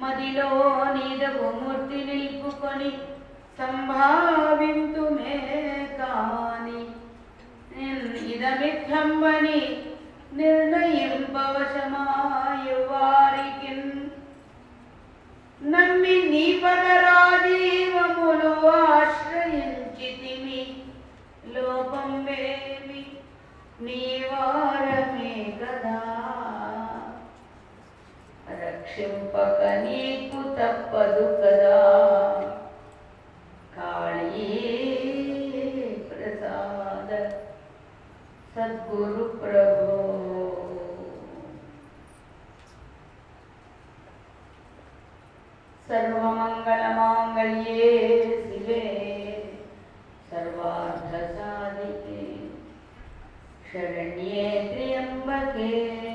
మదిలో నీదవు మూర్తి నిలుపుకొని సంభావింతుమే కాని ఇదమిత్రంబని నిర్ణయింపవశమాయువారికి నమ్మి నీ పదరాజీవములు ఆశ్రయించితిమి. లోపం వేమి నీ వారమే కదా రక్షింపక నీకు తప్పదు కదా కాళీ ప్రసాద సద్గురు ప్రభు సర్వమంగళమాంగళ్యే శివే సర్వార్థసాధికే శరణ్యే త్ర్యంబకే దేవి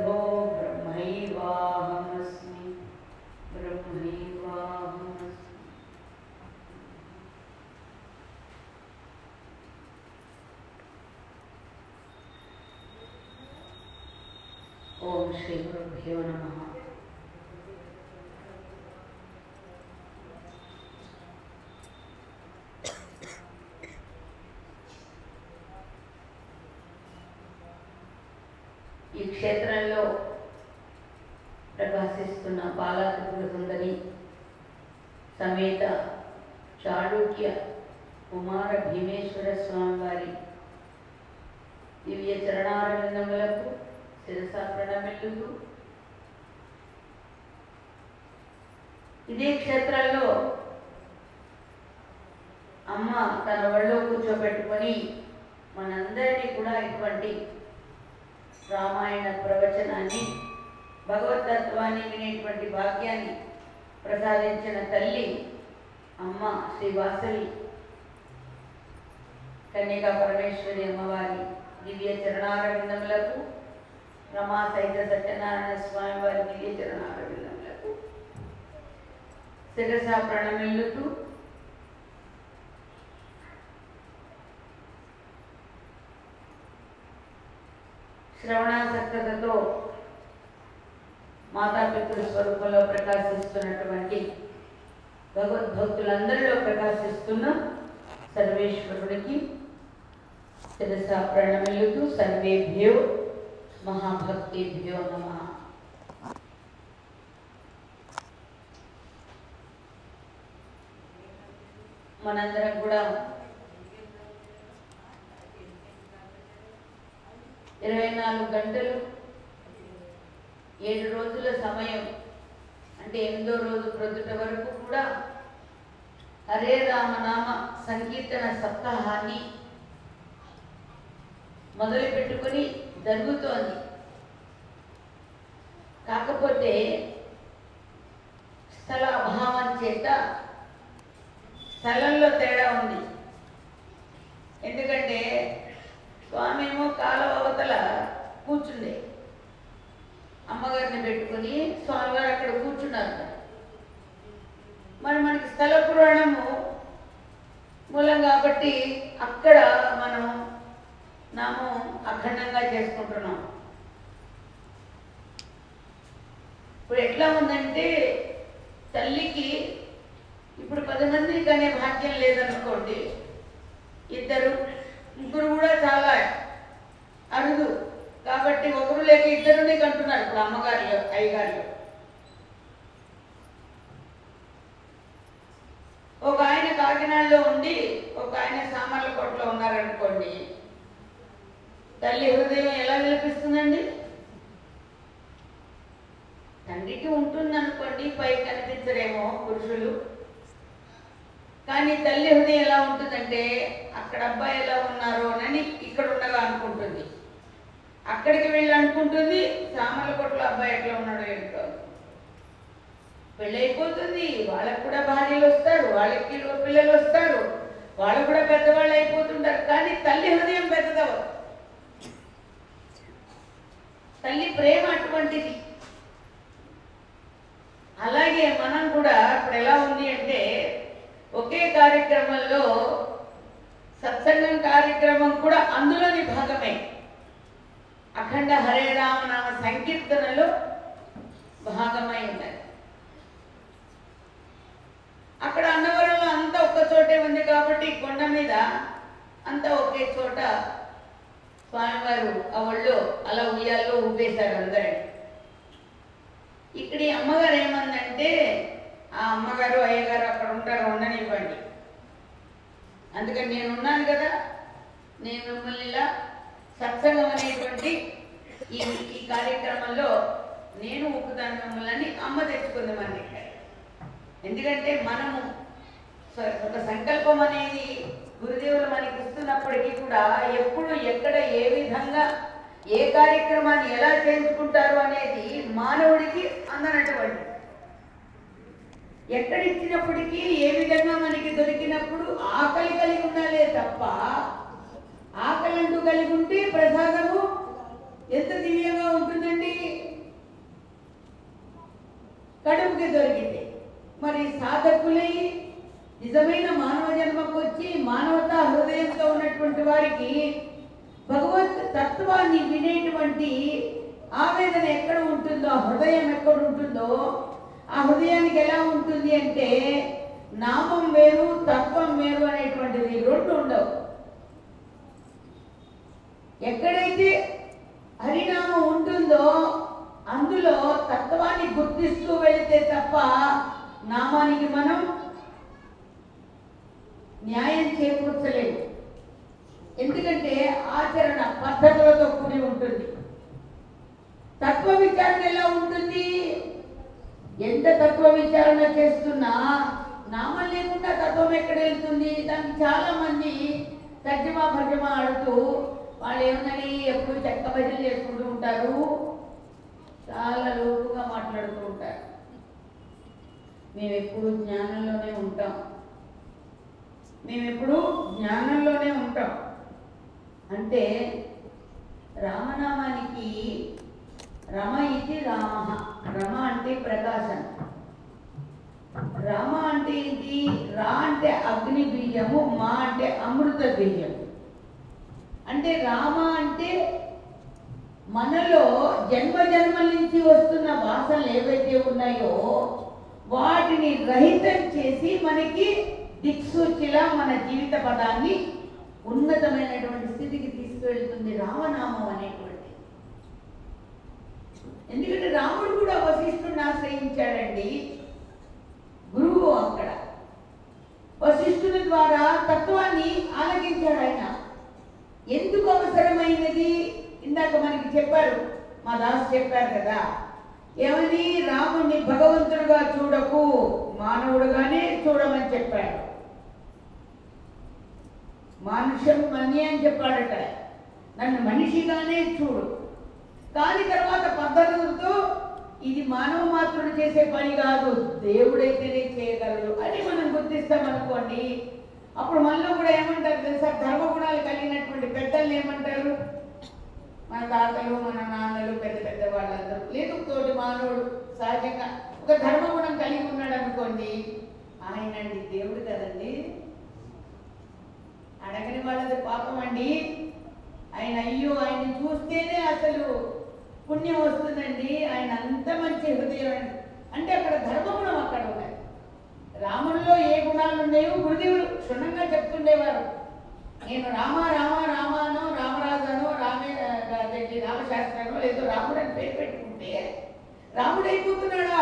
ఓం శ్రీ గురుభ్యో నమ. ఈ క్షేత్రంలో ప్రకాశిస్తున్న బాలాత్రిపుర సుందరి సమేత చాళుక్య కుమార భీమేశ్వర స్వామి వారి దివ్య చరణారవిందములకు శిరస ఇదే క్షేత్రంలో అమ్మ తన ఒళ్ళో కూర్చోబెట్టుకొని మనందరినీ కూడా ఇటువంటి రామాయణ ప్రవచనాన్ని భగవతత్వాన్ని వినేటువంటి భాగ్యాన్ని ప్రసాదించిన తల్లి అమ్మ శ్రీ వాసవి. కన్యకా పరమేశ్వరి అమ్మవారి దివ్య చరణారవిందములకు రమా సహిత సత్యనారాయణ స్వామి వారి దివ్య చరణారవిందములకు శిరస ప్రణమిల్లుతూ శ్రవణాసక్తతతో మాతాపితృ స్వరూపంలో ప్రకాశిస్తున్నటువంటి భగవద్భక్తులందరిలో ప్రకాశిస్తున్న సర్వేశ్వరుడికి శిరస ప్రణమిల్లుతూ సర్వేభ్యో మహాభక్తిభ్యో నమ. మనందరం కూడా ఇరవై నాలుగు గంటలు ఏడు రోజుల సమయం అంటే ఎనిమిదో రోజు ప్రొద్దుట వరకు కూడా హరే రామనామ సంకీర్తన సప్తాహాన్ని మొదలు పెట్టుకొని జరుగుతోంది. కాకపోతే స్థల అభావం చేత స్థలంలో తేడా ఉంది. ఎందుకంటే స్వామి ఏమో కాలం అవతల కూర్చుండే. అమ్మగారిని పెట్టుకుని స్వామివారు అక్కడ కూర్చున్నారు. మరి మనకి స్థల పురాణము మూలం కాబట్టి అక్కడ మనం నాము అఖండంగా చేసుకుంటున్నాం. ఇప్పుడు ఎట్లా ఉందంటే తల్లికి ఇప్పుడు పది మందికి కనే భాగ్యం లేదనుకోండి ఇద్దరు ముగ్గురు కూడా చాలా అరుదు. కాబట్టి ఒకరు లేక ఇద్దరుని కంటున్నారు ఇప్పుడు అమ్మగారులు అయ్యగారులు. ఒక ఆయన కాకినాడలో ఉండి ఒక ఆయన సామర్లకోటలో ఉన్నారనుకోండి తల్లి హృదయం ఎలా వినిపిస్తుందండి తండ్రికి ఉంటుంది అనుకోండి పై కనిపించరేమో పురుషులు. కానీ తల్లి హృదయం ఎలా ఉంటుందంటే అక్కడ అబ్బాయి ఎలా ఉన్నారు అని ఇక్కడ ఉండగా అనుకుంటుంది. అక్కడికి వెళ్ళి అనుకుంటుంది కొట్లో అబ్బాయి ఎట్లా ఉన్నాడో ఏంటో. పెళ్ళైపోతుంది వాళ్ళకు కూడా భార్యలు వస్తారు వాళ్ళకి పిల్లలు వస్తారు వాళ్ళు కూడా పెద్దవాళ్ళు అయిపోతుంటారు. కానీ తల్లి హృదయం పెద్దదవ్వదు. తల్లి ప్రేమ అటువంటిది. అలాగే మనం కూడా ఇప్పుడు ఎలా ఉంది అంటే ఒకే కార్యక్రమంలో సత్సంగం కార్యక్రమం కూడా అందులోని భాగమే. అఖండ హరే రామనామ సంకీర్తనలో భాగమై ఉన్నది అక్కడ అన్నవరంలో అంతా ఒక్క చోటే ఉంది కాబట్టి కొండ మీద అంతా ఒకే చోట స్వామివారు ఆ ఒళ్ళు అలా ఉయ్యాల్లో ఊపేశారు అందరిని ఇక్కడ ఈ అమ్మగారు ఏమందంటే ఆ అమ్మగారు అయ్యగారు అక్కడ ఉంటారు ఉండనివ్వండి. అందుకని నేను ఉన్నాను కదా నేను మిమ్మల్ని ఇలా సత్సంగం అనేటువంటి ఈ ఈ కార్యక్రమంలో నేను ఊపుతాను మిమ్మల్ని అమ్మ తెచ్చుకుంది మన ఇక్కడ ఎందుకంటే మనము ఒక సంకల్పం అనేది గురుదేవులు మనకి ఇస్తున్నప్పటికీ కూడా ఎప్పుడు ఎక్కడ ఏ విధంగా ఏ కార్యక్రమాన్ని ఎలా చేయించుకుంటారు అనేది మానవుడికి అందనటువంటి. ఎక్కడ ఇచ్చినప్పటికీ ఏ విధంగా మనకి దొరికినప్పుడు ఆకలి కలిగి ఉండాలే తప్ప ఆకలి అంటూ కలిగి ఉంటే ప్రసాదము ఎంత దివ్యంగా ఉంటుందండి? కడుపుకి దొరికితే. మరి సాధకులై నిజమైన మానవ జన్మకు వచ్చి మానవతా హృదయంతో ఉన్నటువంటి వారికి భగవత్ తత్వాన్ని వినేటువంటి ఆవేదన ఎక్కడ ఉంటుందో ఆ హృదయం ఎక్కడ ఉంటుందో ఆ హృదయానికి ఎలా ఉంటుంది అంటే నామం వేరు తత్వం వేరు అనేటువంటిది రెండు ఉండవు. ఎక్కడైతే హరినామం ఉంటుందో అందులో తత్వాన్ని గుర్తిస్తూ వెళితే తప్ప నామానికి మనం న్యాయం చేకూర్చలేవు ఎందుకంటే ఆచరణ పద్ధతులతో కూడి ఉంటుంది. తత్వ విచారణ ఎలా ఉంటుంది? ఎంత తత్వ విచారణ చేస్తున్నా నామం లేకుండా తత్వం ఎక్కడ వెళ్తుంది? దానికి చాలా మంది తర్జమా భర్జమా ఆడుతూ వాళ్ళు ఏమన్నా ఎప్పుడు చెక్క భజన చేసుకుంటూ ఉంటారు. చాలా లోపుగా మాట్లాడుతూ ఉంటారు. మేము ఎప్పుడు జ్ఞానంలోనే ఉంటాం. మేము ఎప్పుడు జ్ఞానంలోనే ఉంటాం. అంటే రామనామానికి రమ ఇది రామ. రమ అంటే ప్రకాశం. రామ అంటే ఇది రా అంటే అగ్ని బియ్యము మా అంటే అమృత బియ్యం. అంటే రామ అంటే మనలో జన్మ జన్మల నుంచి వస్తున్న వాసనలు ఏవైతే ఉన్నాయో వాటిని రహితం చేసి మనకి దిక్సూచిలా మన జీవిత పదాన్ని ఉన్నతమైనటువంటి స్థితికి తీసుకువెళ్తుంది రామనామం అనేటువంటి ఎందుకంటే రాముడు కూడా వశిష్ఠుడిని ఆశ్రయించాడండి. గురువు అక్కడ. వశిష్ఠుని ద్వారా తత్వాన్ని ఆలకించాడు ఆయన. ఎందుకు అవసరమైనది? ఇందాక మనకి చెప్పారు మా దాస్ చెప్పారు కదా. ఏమని? రాముణ్ణి భగవంతుడుగా చూడకు మానవుడుగానే చూడమని చెప్పాడు. మనుషులు మని అని చెప్పాడట. నన్ను మనిషిగానే చూడు. కానీ తర్వాత పద్ధతులతో ఇది మానవ మాత్రుడు చేసే పని కాదు దేవుడైతేనే చేయగలడు అని మనం గుర్తిస్తామనుకోండి అప్పుడు మనలో కూడా ఏమంటారు తెలుసా? ధర్మగుణాలు కలిగినటువంటి పెద్దలు ఏమంటారు? మన తాతలు మన నాన్నలు పెద్ద పెద్ద వాళ్ళందరూ. లేదు తోటి మానవుడు సహజంగా ఒక ధర్మగుణం కలిగి ఉన్నాడు అనుకోండి ఆయనండి దేవుడు కదండి. అడగని వాళ్ళది పాపం అండి. ఆయన అయ్యో ఆయన్ని చూస్తేనే అసలు పుణ్యం వస్తుందండి. ఆయన అంత మంచి హృదయం అండి. అంటే అక్కడ ధర్మగుణం అక్కడ ఉన్నది. రాముడిలో ఏ గుణాలు ఉన్నాయో గురుదేవుడు క్షుణ్ణంగా చెప్తుండేవారు. నేను రామ రామ రామానో రామరాజనో రామే అదేంటి రామశాస్త్రనో లేదో రాముడు అని పేరు పెట్టుకుంటే రాముడు అయిపోతున్నాడా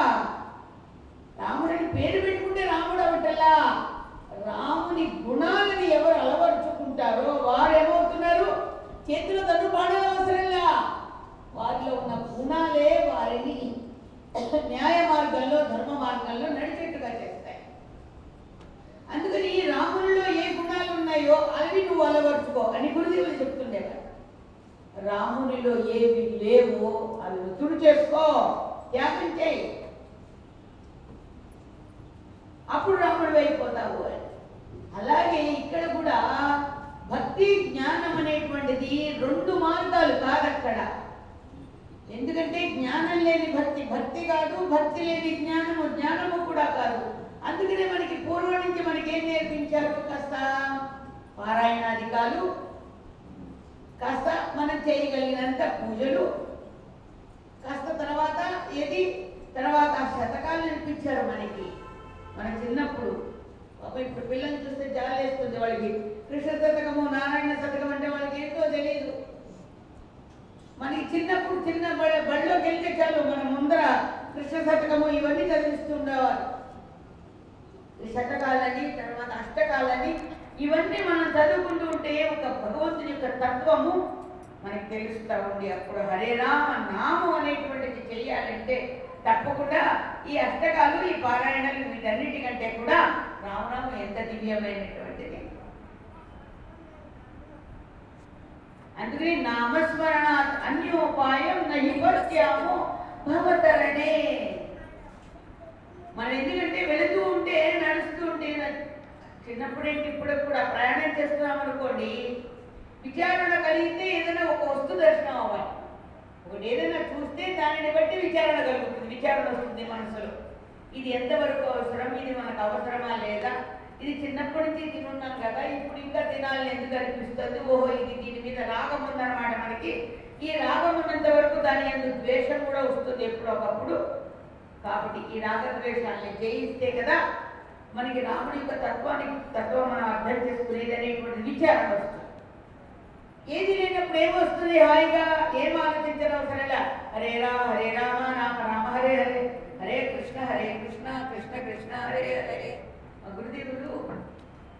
రాముడని పేరు పెట్టుకుంటే రాముడు అవటల్లా రాముని గుణాలని ఎవరు అలవరుచుకుంటారో వారు ఏమవుతున్నారు? చేతిలో తను పాడాల అవసరంలా? వారిలో ఉన్న గుణాలే వారిని న్యాయ మార్గంలో ధర్మ మార్గంలో నడిచేట్టుగా చేస్తాయి. అందుకని ఈ రామునిలో ఏ గుణాలు ఉన్నాయో అవి నువ్వు అలవర్చుకో అని గురుదేవులు చెప్తుండేవారు. రామునిలో ఏవి లేవో అవి నువ్వు చేసుకో త్యాగం చేయి. అప్పుడు రాముడు వెళ్ళిపోతావు అని. అలాగే ఇక్కడ కూడా భక్తి జ్ఞానం అనేటువంటిది రెండు మార్గాలు కాదక్కడ ఎందుకంటే జ్ఞానం లేని భక్తి భక్తి కాదు భక్తి లేని జ్ఞానము జ్ఞానము కూడా కాదు. అందుకనే మనకి పూర్వం నుంచి మనకి ఏం నేర్పించారు? కాస్త పారాయణాధికాలు కాస్త మనం చేయగలిగినంత పూజలు కాస్త తర్వాత ఏది? తర్వాత ఆ శతకాలు నేర్పించారు మనకి మన చిన్నప్పుడు. అప్పుడు ఇప్పుడు పిల్లల్ని చూస్తే జాలేస్తుంది వాళ్ళకి. కృష్ణ శతకము నారాయణ శతకం అంటే వాళ్ళకి ఏంటో తెలియదు మనకి చిన్నప్పుడు చిన్న బళ్ళ బళ్ళలోకి వెళ్తే చాలు మన ముందర కృష్ణ శతకము ఇవన్నీ చదివిస్తుండేవారు ఈ శతకాలని తర్వాత అష్టకాలని ఇవన్నీ మనం చదువుకుంటూ ఉంటే ఒక భగవంతుని యొక్క తత్వము మనకి తెలుస్తూ ఉంది. అప్పుడు హరే రామ నామం అనేటువంటిది చెయ్యాలంటే తప్పకుండా ఈ అష్టకాలు ఈ పారాయణలు వీటన్నిటికంటే కూడా రామనామం ఎంత దివ్యమైనటువంటిది. అందుకని నామస్మరణ అన్యోపాయం నహిపత్యాము భవతరణే. మనం ఎందుకంటే వెళుతూ ఉంటే నడుస్తూ ఉంటే చిన్నప్పుడేంటి ఇప్పుడు కూడా ప్రయాణం చేస్తున్నాం అనుకోండి విచారణ కలిగితే ఏదైనా ఒక వస్తు దర్శనం అవ్వాలి. ఒకటి ఏదైనా చూస్తే దానిని బట్టి విచారణ కలుగుతుంది విచారణ వస్తుంది మనసులో. ఇది ఎంతవరకు అవసరం? ఇది మనకు అవసరమా లేదా? ఇది చిన్నప్పటి నుంచి తినున్నాం కదా ఇప్పుడు ఇంకా తినాలని ఎందుకు అనిపిస్తుంది? ఓహో ఇది దీని మీద రాగం ఉందన్నమాట మనకి. ఈ రాగం ఉన్నంత వరకు దాని ఎందుకు ద్వేషం కూడా వస్తుంది ఎప్పుడో ఒకప్పుడు కాబట్టి ఈ రాగద్వేషాలని జయిస్తే కదా మనకి రాముడి యొక్క తత్వాన్ని తత్వం మనం అర్థం చేసుకునేది అనేటువంటి విచారం వస్తుంది. ఏది లేనప్పుడు ఏమొస్తుంది హాయిగా? ఏం ఆలోచించడం అవసరంలా హరే రామ హరే రామ రామ రామ హరే హరే. హరే కృష్ణ హరే కృష్ణ కృష్ణ కృష్ణ హరే హరే. మా గురుదేవులు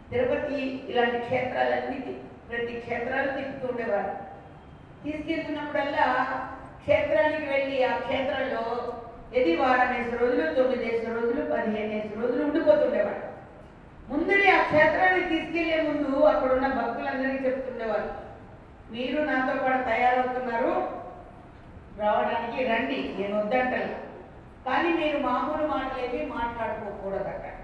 తిరుపతి ఇలాంటి క్షేత్రాలన్నిటి ప్రతి క్షేత్రాలు తిప్పుతూ ఉండేవారు. తీసుకెళ్తున్నప్పుడల్లా క్షేత్రానికి వెళ్ళి ఆ క్షేత్రంలో ఎది వారమేసి రోజులు తొమ్మిదేసి రోజులు పదిహేనేసి రోజులు ఉండిపోతుండేవాడు ముందరే ఆ క్షేత్రాన్ని తీసుకెళ్ళే ముందు అక్కడ ఉన్న భక్తులందరికీ చెప్తుండేవారు. మీరు నాతో పాటు తయారవుతున్నారు. రావడానికి రండి నేను వద్దంటలే కానీ మీరు మామూలు మాటలేవి మాట్లాడుకోకూడదు అక్కడ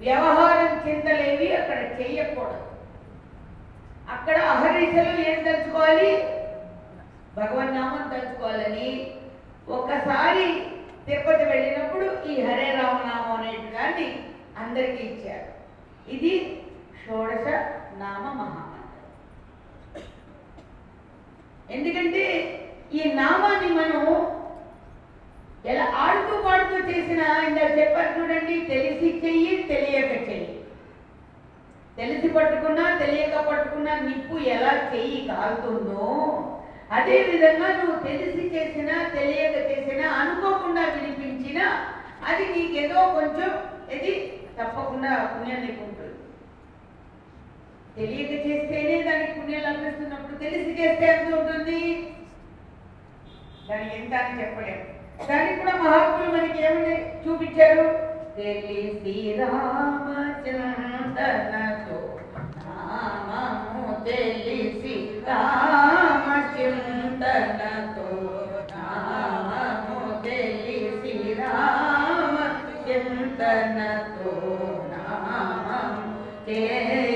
వ్యవహారం చింతలేవి అక్కడ చెయ్యకూడదు. అక్కడ అహర్నిశలు ఏం తలుచుకోవాలి? భగవన్నామం తలుచుకోవాలని. ఒక్కసారి తిరుపతి వెళ్ళినప్పుడు ఈ హరే రామనామం అనే దాన్ని అందరికీ ఇచ్చారు. ఇది షోడశ నామ మహామంత్రం. ఎందుకంటే ఈ నామాన్ని మనం ఎలా ఆడుతూ పాడుతూ చేసిన ఇందాక చెప్పారు చూడండి తెలిసి చెయ్యి తెలియక చెయ్యి. తెలిసి పట్టుకున్నా తెలియక పట్టుకున్నా నిప్పు ఎలా చెయ్యి కాలుతుందో అదే విధంగా నువ్వు తెలిసి చేసినా తెలియక చేసినా అనుకోకుండా వినిపించినా అది నీకేదో కొంచెం ఇది తప్పకుండా పుణ్యం నీకు ఉంటుంది తెలియక చేస్తేనే దానికి పుణ్యం లభిస్తున్నప్పుడు తెలిసి చేస్తే ఎంత ఉంటుంది? దానికి ఎంత అని చెప్పలేము. దానికి కూడా మహాత్ములు మనకి ఏమని చూపించారు? తెలిసి రామచందనతో నామము తెలిసి రామచింతనతో నామము తెలిసి రామచింతనతో నామము చేయవే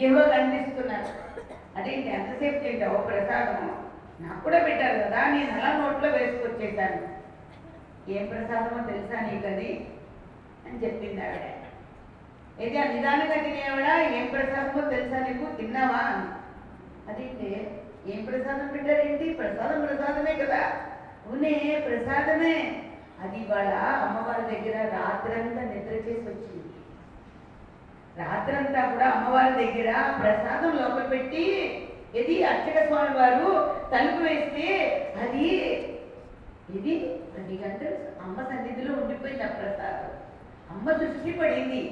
జిహ్వకు కనిపిస్తున్నారు. అదేంటి ఎంతసేపు తింటావు ప్రసాదం నాకు కూడా పెట్టారు కదా నేను అలా నోట్లో వేసుకొచ్చేసాను. ఏం ప్రసాదమో తెలుసా నీకు అది? అని చెప్పింది ఆవిడ. అయితే ఆ నిదానంగా తినేవాడా ఏం ప్రసాదమో తెలుసా నీకు? తిన్నావా? అని. అదేంటి ఏం ప్రసాదం పెట్టారేంటి? ప్రసాదం ప్రసాదమే కదా. ఉనే ప్రసాదమే. అది ఇవాళ అమ్మవారి దగ్గర రాత్రంతా నిద్ర చేసి వచ్చింది. రాత్రంతా కూడా అమ్మవారి దగ్గర ప్రసాదం లోపల పెట్టి ఇది అర్చక స్వామి వారు తలుపు వేస్తే అది ఇది రెండు గంటలు అమ్మ సన్నిధిలో ఉండిపోయింది ఆ ప్రసాదం. అమ్మ దృష్టి పడింది.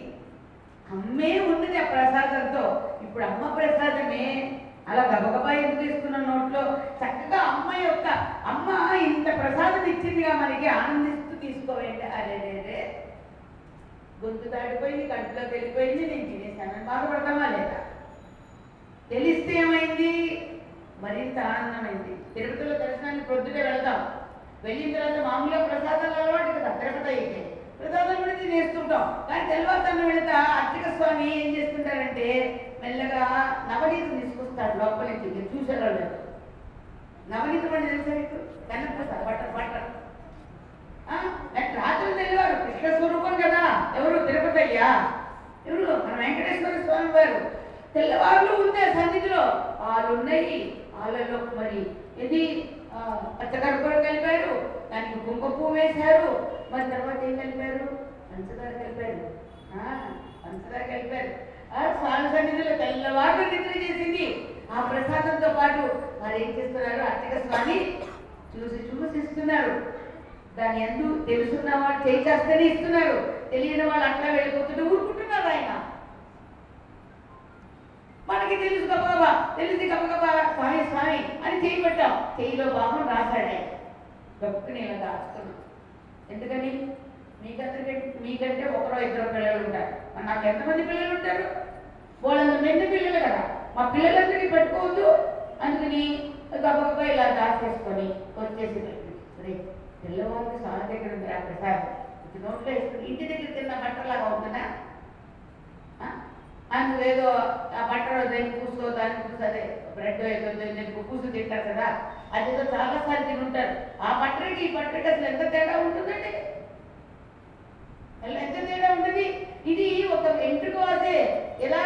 అమ్మే ఉన్నది ఆ ప్రసాదంతో. ఇప్పుడు అమ్మ ప్రసాదమే. అలా గబగబా ఎందుకు ఇస్తున్న నోట్లో? చక్కగా అమ్మ యొక్క అమ్మ ఇంత ప్రసాదం ఇచ్చిందిగా మనకి ఆనందిస్తూ తీసుకోవేంటి అరే గొంతు దాటిపోయింది కడుపులోకి వెళ్ళిపోయింది నేను తినేసానని బాధపడతామా లేదా? తెలిస్తే ఏమైంది? మరింత ఆనందమైంది. తిరుపతిలో దర్శనానికి ప్రొద్దుటే వెళదాం. వెళ్ళిన తర్వాత మామూలుగా ప్రసాదాలు అలవాటు కదా తిరుపతి అయితే. ప్రసాదం కూడా తినేస్తుంటాం. కానీ తెల్లవారుతన్న వెళత అర్చక స్వామి ఏం చేస్తుంటారంటే మెల్లగా నవనీతం తీసుకొస్తాడు లోపలికి. చూసేవాళ్ళు లేదు నవనీతం అంటే తెలుసా మీకు? కన్నప్రసాద్ బట్టర్ బట్టర్ ఆ, నాకు రాత్రి తెలివారు కృష్ణ స్వరూపం కదా. ఎవరు? తిరుపతి అయ్యా ఎవరు? మన వెంకటేశ్వర స్వామి వారు. తెల్లవారులు ఉంది ఆ సన్నిధిలో వాళ్ళు ఉన్నాయి వాళ్ళలో మరి ఇది ఆ, పచ్చకర్పూరం కలిపారు. దానికి కుంకుమ పువ్వు వేశారు. మరి తర్వాత ఏం కలిపారు? పంచదార కలిపారు. ఆ, పంచదార కలిపారు. ఆ స్వామి సన్నిధిలో తెల్లవారు నిద్ర చేసింది. ఆ ప్రసాదంతో పాటు మరి ఏం చేస్తున్నారు? అర్చక స్వామి చూసి చూసి ఇస్తున్నారు దాని ఎందు తెలుసున్న వాళ్ళు చేయి చేస్తేనే ఇస్తున్నారు తెలియని వాళ్ళు అట్లా వెళ్ళిపోతుంటే ఊరుకుంటున్నారు ఆయన. మనకి తెలుసు గబగబా తెలిసి గబగబా స్వామి స్వామి అని చేయి పెట్టాం. చేయిలో బాబు రాశాడే. గొప్పని ఇలా దాచుకున్నాం. ఎందుకని? మీకంటే మీకంటే ఒకరో ఇద్దరు పిల్లలు ఉంటారు. మరి నాకు ఎంతమంది పిల్లలు ఉంటారు? వాళ్ళంత మెండు పిల్లలు కదా. మా పిల్లలందరికీ పెట్టుకోవద్దు. అందుకని గబగబా ఇలా దాచేసుకొని వచ్చేసి రేపు. తెల్లవారు స్వామి దగ్గర ఉంది ఆ ప్రసాదం. ఇది నోట్లో వేసుకుని ఇంటి దగ్గర తిన్న బట్టలాగా ఉంటుందా ఆ? ఆ నువ్వేదో ఆ బట్టలో దాన్ని పూసుకో దాన్ని పూసు అదే బ్రెడ్ ఏదో దాన్ని పూసు తింటారు కదా అదేదో చాలా సార్లు తిని ఉంటారు. ఆ బట్టకి ఈ బట్టకి అసలు ఎంత తేడా ఉంటుందండి? అసలు ఎంత తేడా ఉంటుంది? ఇది ఒక వెంట్రుక అదే. ఎలా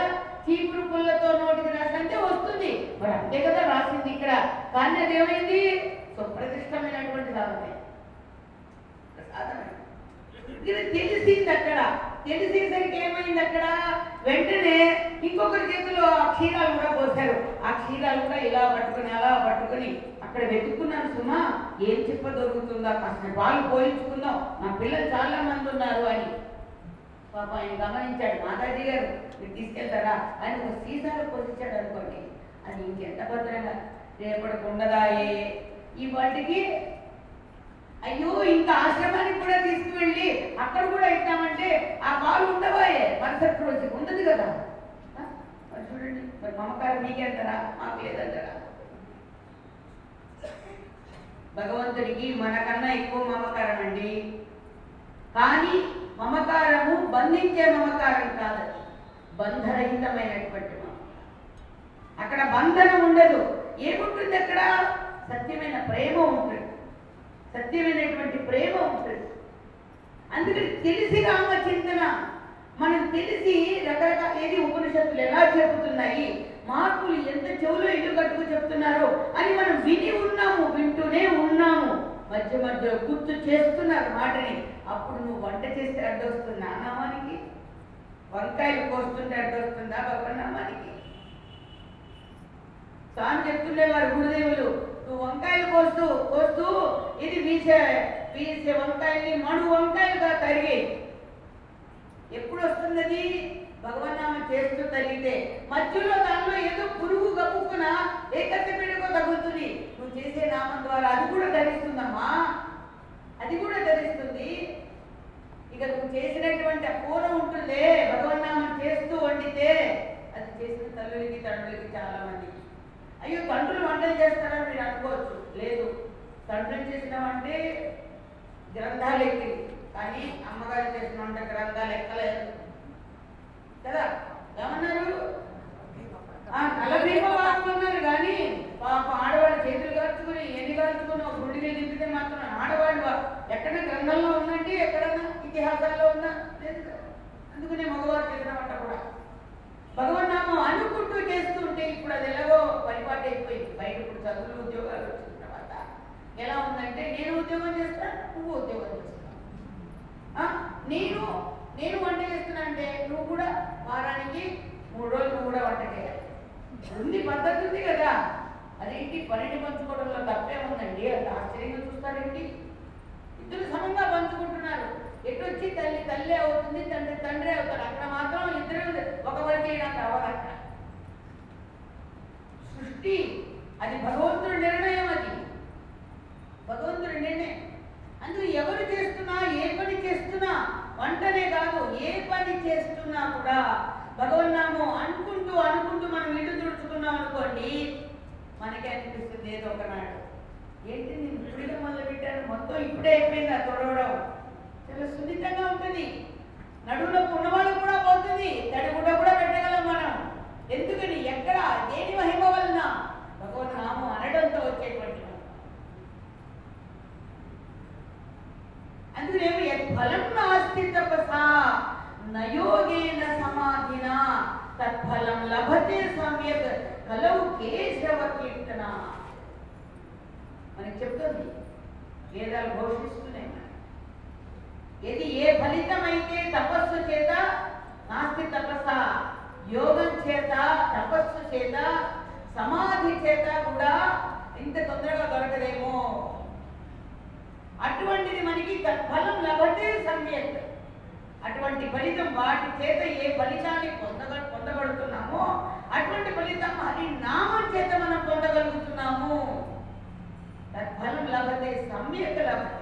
చీపురు పుల్లతో నోటికి రాసినంతే వస్తుంది. మరి అంతే కదా రాసింది ఇక్కడ. కానీ అది ఏమైంది సుప్రతిష్టమైనటువంటి సాధనే ఇది తెలిసింది అక్కడ. తెలిసేసరికి ఏమైంది అక్కడ? వెంటనే ఇంకొకరి చేతిలో ఆ క్షీరాలు కూడా పోశారు. ఆ క్షీరాలు కూడా ఇలా పట్టుకుని అలా పట్టుకుని అక్కడ వెతుక్కున్నాను సుమా ఏం చెప్ప దొరుకుతుందా కాస్త వాళ్ళు పోయించుకుందాం. నా పిల్లలు చాలా మంది ఉన్నారు అని. పాప ఆయన గమనించాడు. మాతాజీ గారు మీరు తీసుకెళ్తారా? ఆయన ఒక సీసాలో పోషించాడు అనుకోండి. అది ఇంకెంత భద్రంగా రేపటికి ఉండదాయే. ఈ వాటికి అయ్యో ఇంత ఆశ్రమానికి కూడా తీసుకువెళ్ళి అక్కడ కూడా ఇద్దామంటే ఆ పాలు ఉండబోయే మరుసటి రోజు ఉండదు కదా? మరి చూడండి మరి మమకారం మీకెంతరా మాకు లేదంటారా? భగవంతుడికి మనకన్నా ఎక్కువ మమకారం అండి. కానీ మమకారము బంధించే మమకారం కాదు. బంధరహితమైనటువంటి మమకారం. అక్కడ బంధనం ఉండదు. ఏముంటుంది అక్కడ? సత్యమైన ప్రేమ ఉంటుంది. సత్యమైనటువంటి ప్రేమ ఉంటుంది. అందుకని తెలిసి రామచింతన మనం తెలిసి రకరకాల ఏది ఉపనిషత్తులు ఎలా చెబుతున్నాయి మార్పులు ఎంత చెవులో ఇల్లు కట్టుకు చెప్తున్నారో అని మనం విని ఉన్నాము వింటూనే ఉన్నాము. మధ్య మధ్యలో గుర్తు చేస్తున్నారు మాటని. అప్పుడు నువ్వు వంట చేస్తే అడ్డొస్తుందా నామానికి వంకాయలు కోస్తుంటే అడ్డొస్తుందా? భగవన్నామానికి స్వామి చెప్తుండేవారు గురుదేవులు వంకాయలు కోస్తూ కోస్తూ ఇది వీసే వీసే వంకాయల్ని మడు వంకాయలుగా తరిగి. ఎప్పుడు వస్తుంది అది చేస్తూ తరిగితే. మధ్యలో దానిలో ఏదో పురుగు గప్పుకున ఏ కత్తిపీడకో తగులుతుంది. నువ్వు చేసే నామం ద్వారా అది కూడా ధరిస్తుందమ్మా. అది కూడా ధరిస్తుంది. ఇక నువ్వు చేసినటువంటి ఆ కూర ఉంటుందే భగవన్నామం చేస్తూ వండితే అది చేసిన తల్లులకి తండ్రులకి చాలా మందికి. అయ్యో తండ్రులు వంటలు చేస్తారని మీరు అనుకోవచ్చు. లేదు. తండ్రులు చేసిన వంటే గ్రంథాలు ఎక్కింది. కానీ అమ్మగారు చేసిన వంట గ్రంథాలు ఎక్కలేదు. కదా? ఏమన్నారు ఆ, వాడుకున్నారు కానీ పాప ఆడవాళ్ళు చేతులు కాల్చుకుని ఎన్ని కాల్చుకుని ఒక గుండెకి నింపితే మాత్రం ఆడవాళ్ళు వా- ఎక్కడ గ్రంథంలో ఉందంటే ఎక్కడన్నా ఇతిహాసాల్లో ఉందా లేదు అందుకనే మగవారు చేసిన వంట కూడా. భగవన్నామం అనుకుంటూ చేస్తుంటే ఇప్పుడు అది ఎలాగో పరిపాటు అయిపోయింది బయట ఇప్పుడు చదువులు ఉద్యోగాలు వచ్చిన తర్వాత. ఎలా ఉందంటే నేను ఉద్యోగం చేస్తాను నువ్వు ఉద్యోగం చేస్తున్నావు నేను నేను వంట చేస్తున్నా అంటే నువ్వు కూడా వారానికి మూడు రోజులు నువ్వు కూడా వంట చేయాలి. ఉంది పద్ధతి ఉంది కదా. అదేంటి? పన్నెండు పంచుకోవడంలో తప్పే ఉందండి. అది ఆశ్చర్యంగా చూస్తారేంటి? ఇద్దరు సమంగా పంచుకుంటున్నారు. ఎటు వచ్చి తల్లి తల్లి అవుతుంది తండ్రి తండ్రి అవుతాడు అక్కడ మాత్రం ఇద్దరు ఒక వరకు చేయడానికి సృష్టి అది భగవంతుడి నిర్ణయం అది. భగవంతుడి నిర్ణయం. అందుకు ఎవరు చేస్తున్నా ఏ పని చేస్తున్నా వంటనే కాదు ఏ పని చేస్తున్నా కూడా భగవన్నాము అనుకుంటూ అనుకుంటూ మనం ఇటు తుడుచుకున్నాం అనుకోండి మనకే అనిపిస్తుంది ఏదో ఒకనాడు. ఏంటి నేను ఇప్పుడే మొదలు పెట్టాను మొత్తం ఇప్పుడే అయిపోయింది ఆ తొడవడం. చాలా సున్నితంగా ఉంటుంది. నడువులో ఉన్నవాళ్ళు కూడా పోతుంది. తడి గుడ్డ కూడా పెట్టగలం మనం. ఎందుకని? ఎక్కడ? దేని మహిమ వలన? భగవన్ నామం అనడంతో వచ్చేటువంటి మహిమ. ఫలం నాస్తి తపసా. నయోగేన సమాధిన. తత్ఫలం లభతే సమ్యక్. కలవు కేశవ కీర్తన. మనకి చెప్తుంది. వేదాలు ఘోషిస్తున్నాయి. ఇది ఏ ఫలితమైతే తపస్సు చేత నాస్తి తపస్స యోగం చేత తపస్సు చేత సమాధి చేత కూడా ఇంత తొందరగా దొరకదేమో. అటువంటిది మనకి ఫలం లభతే సమ్యక్. అటువంటి ఫలితం వాటి చేత ఏ ఫలితాన్ని పొందగ పొందబడుతున్నామో అటువంటి ఫలితం హరి నామం చేత మనం పొందగలుగుతున్నాము. తత్ఫలం లభతే సమ్యక్ లభతే.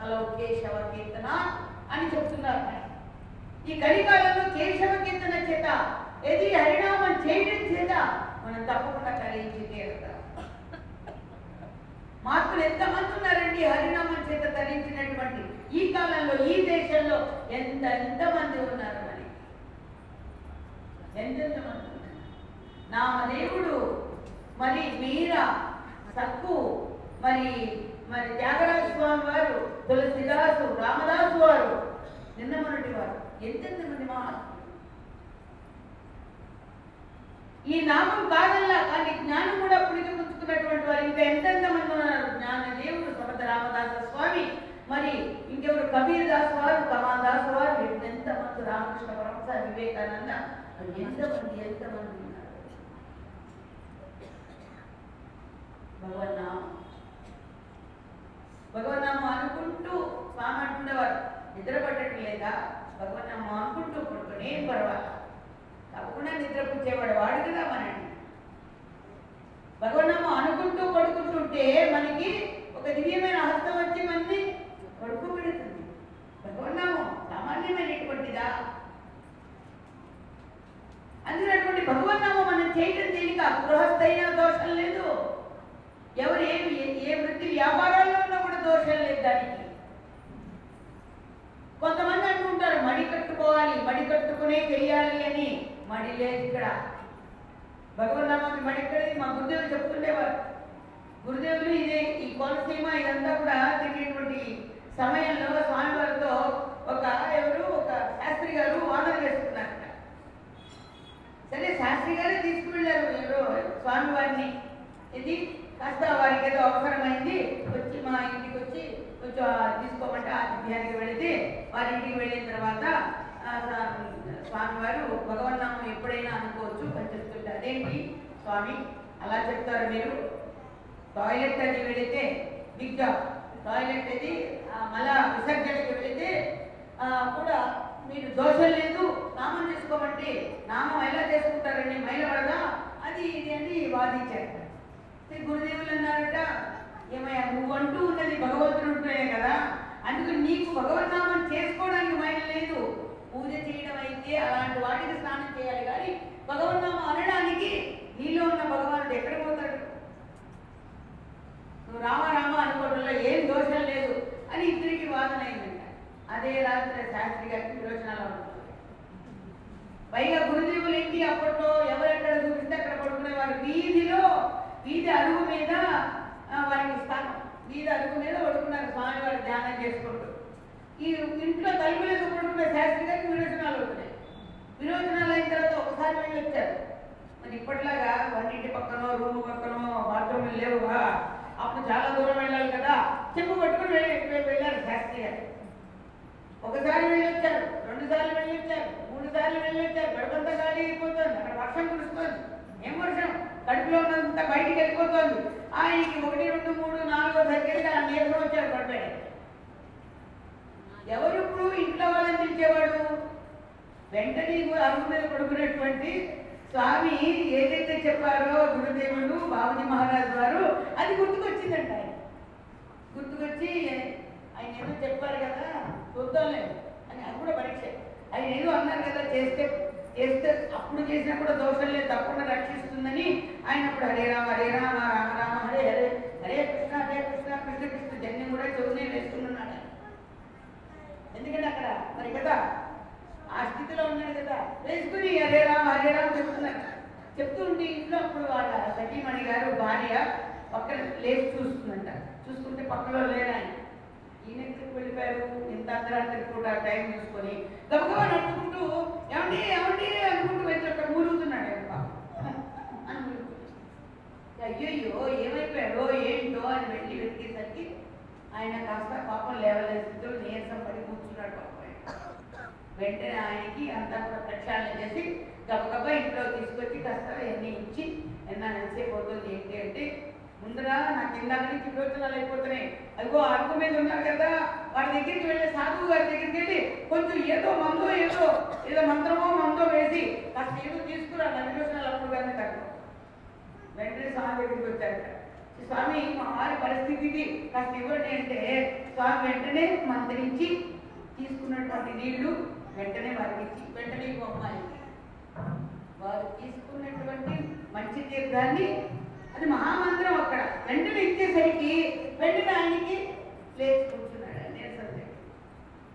కేశవ కీర్తన అని చెప్తున్నారు ఈ కలికాలంలో కేశవ కీర్తన చేత ఏది హరినామం చేయడం చేత మనం తప్పకుండా కలిగించి తీరుతాం. మార్పులు ఎంతమంది ఉన్నారండి హరినామం చేత తరించినటువంటి ఈ కాలంలో ఈ దేశంలో ఎంత ఎంతమంది ఉన్నారు మరి? ఎంతెంత మంది ఉన్నారు? నామదేవుడు మరి మీర సక్కు మరి మరి త్యాగరాజ స్వామి వారు తులసిదాసు రామదాసు వారు నిన్న మొన్నటి వారు ఎంతెంత మంది మహాత్ములు? ఈ నామం కాదల్లా కానీ జ్ఞానం కూడా పుణికి పుచ్చుకున్నటువంటి వారు ఇంకా ఎంతెంత మంది ఉన్నారు? జ్ఞాన దేవుడు సమర్థ రామదాస స్వామి మరి ఇంకెవరు? కబీర్ దాస్ వారు కమాల్ దాస్ వారు ఎంత మంది? రామకృష్ణ పరమస వివేకానంద ఎంతమంది ఎంతమంది ఉన్నారు? భగవన్నామం. భగవన్నామం అనుకుంటూ స్వామి అంటుండేవారు నిద్ర పట్టడం లేదా భగవన్నామం అనుకుంటూ పడుకునే ఏం పర్వాలేదు. తప్పకుండా నిద్రపుచ్చేవాడు వాడు కదా మనని భగవన్నామం అనుకుంటూ పడుకుంటుంటే మనకి ఒక దివ్యమైన హస్తం వచ్చి మనని పడుకోబెడుతుంది. భగవన్నామం సామాన్యమైనటువంటిదా? అందులో అటువంటి భగవన్నామం మనం చేయడం దేనికి? గృహస్థైన దోషం లేదు. ఎవరు ఏమి ఏ వృత్తి వ్యాపారాల్లో ఉన్నా కూడా దోషం లేదు దానికి. కొంతమంది అంటుంటారు మడి కట్టుకోవాలి మడి కట్టుకునే చెయ్యాలి అని. మడి లేదు ఇక్కడ. భగవన్నామాకి మడి ఎక్కడది? మా గురుదేవులు చెప్తుండేవారు. గురుదేవులు ఇదే ఈ కోనసీమ ఇదంతా కూడా తిరిగినటువంటి సమయంలో స్వామివారితో ఒక ఎవరు? ఒక శాస్త్రి గారు వానర్ వేసుకున్నారు సరే శాస్త్రి గారే తీసుకువెళ్ళారు ఎవరో? స్వామివారిని. ఇది కాస్త వారికి ఏదో అవసరమైంది వచ్చి మా ఇంటికి వచ్చి కొంచెం తీసుకోమంటే ఆతిథ్యానికి వెళితే వారి ఇంటికి వెళ్ళిన తర్వాత స్వామివారు భగవన్నామం ఎప్పుడైనా అనుకోవచ్చు అని చెప్తుంటే అదేంటి? స్వామి అలా చెప్తారు మీరు. టాయిలెట్ అది వెళితే బిగ్ టాయిలెట్ అది మళ్ళా విసర్జనకి వెళితే కూడా మీరు దోషం లేదు నామం చేసుకోమంటే నామం ఎలా చేసుకుంటారండి? మైలవడదా అది ఇది అని వాదించారు. గురుదేవులు అన్నారట ఏమయ్యా నువ్వు అంటూ ఉన్నది భగవంతుడు ఉంటేనే కదా. అందుకని నీకు భగవన్నామం చేసుకోవడానికి మైల లేదు. పూజ చేయడం అయితే అలాంటి వాటికి స్నానం చేయాలి. కానీ భగవన్నామం అనడానికి నీలో ఉన్న భగవానుడు ఎక్కడ పోతాడు? నువ్వు రామ రామ అనుకోవడంలో ఏం దోషం లేదు అని ఇద్దరికి వాదన అయిందంట. అదే రాత్రి శాస్త్రి గారికి విరోచనాలు ఉంటుంది పైగా గురుదేవులు ఏంటి అప్పట్లో ఎవరెక్కడ చూపిస్తే అక్కడ పడుకునేవారు? వీధిలో వీధి అరుగు మీద వారికి స్థానం. వీధి అరుగు మీద పడుకున్నారు స్వామి వారు ధ్యానం చేసుకుంటూ. ఈ ఇంట్లో తలుపులేదు పడుకున్న శాస్త్రి గారికి విరోచనాలు అవుతున్నాయి విరోచనాలు అయిన తర్వాత ఒకసారి వెళ్ళి వచ్చారు. మరి ఇప్పటిలాగా వంటింటి పక్కనో రూమ్ పక్కనో బాత్రూమ్ లేవుగా అప్పుడు చాలా దూరం వెళ్ళాలి కదా. చెప్పు పట్టుకుని వెళ్ళి వెళ్ళారు శాస్త్రి గారు. ఒకసారి వెళ్ళి వచ్చారు మూడు సార్లు వెళ్ళొచ్చారు గడపంతా గాలి అయిపోతుంది. అక్కడ వర్షం కురుస్తుంది. ఏం వర్షం? కడుపులో ఉన్నంత బయటికి వెళ్ళిపోతుంది. ఆయనకి ఒకటి రెండు మూడు నాలుగో దగ్గరికి ఆ నీరసం వచ్చారు పడ్డాడు ఎవరు ఇప్పుడు ఇంట్లో వాళ్ళని పిలిచేవాడు? వెంటనే అరుగు మీద పడుకున్నటువంటి స్వామి ఏదైతే చెప్పారో గురుదేవుడు బాబుజీ మహారాజు వారు అది గుర్తుకొచ్చిందంట ఆయన. గుర్తుకొచ్చి ఆయన ఏదో చెప్పారు కదా చూద్దాంలే అని అది కూడా పరీక్ష. ఆయన ఏదో అన్నారు కదా చేస్తే చేస్తే అప్పుడు చేసినా కూడా దోషం లేదు తప్పకుండా రక్షిస్తుందని ఆయన అప్పుడు హరే రామ హరే రామ రామ రామ హరే హరే హరే కృష్ణ హరే కృష్ణ కృష్ణ కృష్ణ జన్యం కూడా చెవునే వేసుకున్నాడు. ఎందుకంటే అక్కడ మరి కదా ఆ స్థితిలో ఉన్నాడు కదా వేసుకుని హరే రామ హరే రామ చెప్తున్నారు. చెప్తూ ఉంటే ఇంట్లో అప్పుడు వాళ్ళ సతీమణి గారు భార్య పక్కన లేచి చూస్తుందంట. చూసుకుంటే పక్కలో లేరు వెళ్ళిపోయారు. ఇంత అర్ధరాత్రి కూడా టైం చూసుకొని గబగబా నడుచుకుంటూ ఏమండి ఏమండి అనుకుంటూ వెళ్ళి అక్కడ మూలుగుతున్నాడు అయ్యయ్యో ఏమైపోయాడో ఏంటో అని వెళ్ళి వెతికేసరికి ఆయన కాస్త పాపం లేవలేని స్థితిలో నీరసం పడి కూర్చున్నాడు పాపం వెంటనే ఆయనకి అంతా కూడా ప్రక్షాళన చేసి గబగబా ఇంట్లో తీసుకొచ్చి కాస్త ఎన్ని ఇచ్చి ఎన్న ఎంతసేపు అవుతుంది? ఏంటి? అంటే ముందర నాకు ఇందాక నుంచి విరోచనాలు అయిపోతున్నాయి. అదిగో అరుగు మీద ఉన్నారు కదా వాడి దగ్గరికి వెళ్ళి సాధువు గారి దగ్గరికి వెళ్ళి కొంచెం ఏదో మందో ఏదో ఏదో మంత్రమో మందో వేసి కాస్త ఏదో తీసుకురా నా విరోచనాలు అప్పుడు కానీ తగ్గ వెంటనే స్వామి దగ్గరికి వచ్చారట. స్వామి మా వారి పరిస్థితికి కాస్త ఇవ్వండి అంటే స్వామి వెంటనే మంత్రించి తీసుకున్నటువంటి నీళ్ళు వెంటనే వారికి ఇచ్చి వెంటనే ఇవ్వు అమ్మాయి. వారు తీసుకున్నటువంటి మంచి తీర్థాన్ని అది మహామంత్రం అక్కడ. వెంటనే ఇచ్చేసరికి వెంటనే ఆయనకి లేచి కూర్చున్నాడా. ఆయన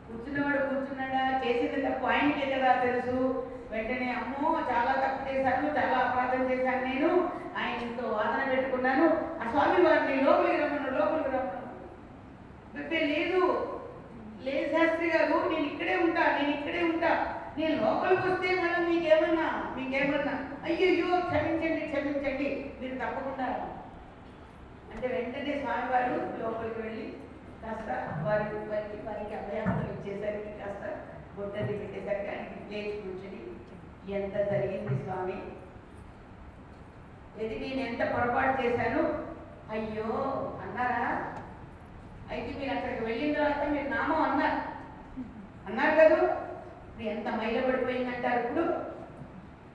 కూర్చున్నవాడు కూర్చున్నాడా? చేసేది తప్పు ఆయనకే కదా తెలుసు. వెంటనే అమ్మో చాలా తప్పు చేశాను చాలా అపరాధం చేశాను నేను. ఆయనతో వాదన పెట్టుకున్నాను. ఆ స్వామి వారిని లోపలికి రమ్మను లోపలికి రమ్మను. చెప్పే లేదు. లేదు శాస్త్రి గారు నేను ఇక్కడే ఉంటా నేను ఇక్కడే ఉంటా. నేను లోపలికి వస్తే మనం మీకేమన్నా మీకేమన్నా అయ్యయ్యో క్షమించండి క్షమించండి. మీరు తప్పకుండా అంటే వెంటనే స్వామివారు లోపలికి వెళ్ళి కాస్త వారి వారికి వారికి అభయాసలు ఇచ్చేసరికి కాస్త బొట్టది పెట్టేసరికి ఆయనకి లేచి కూర్చుని ఎంత జరిగింది స్వామి? ఇది నేను ఎంత పొరపాటు చేశాను? అయ్యో అన్నారా? అయితే మీరు అక్కడికి వెళ్ళిన తర్వాత మీరు నామం అన్నారు. అన్నారు కదా? మీరు ఎంత మైల పడిపోయిందంటారు ఇప్పుడు?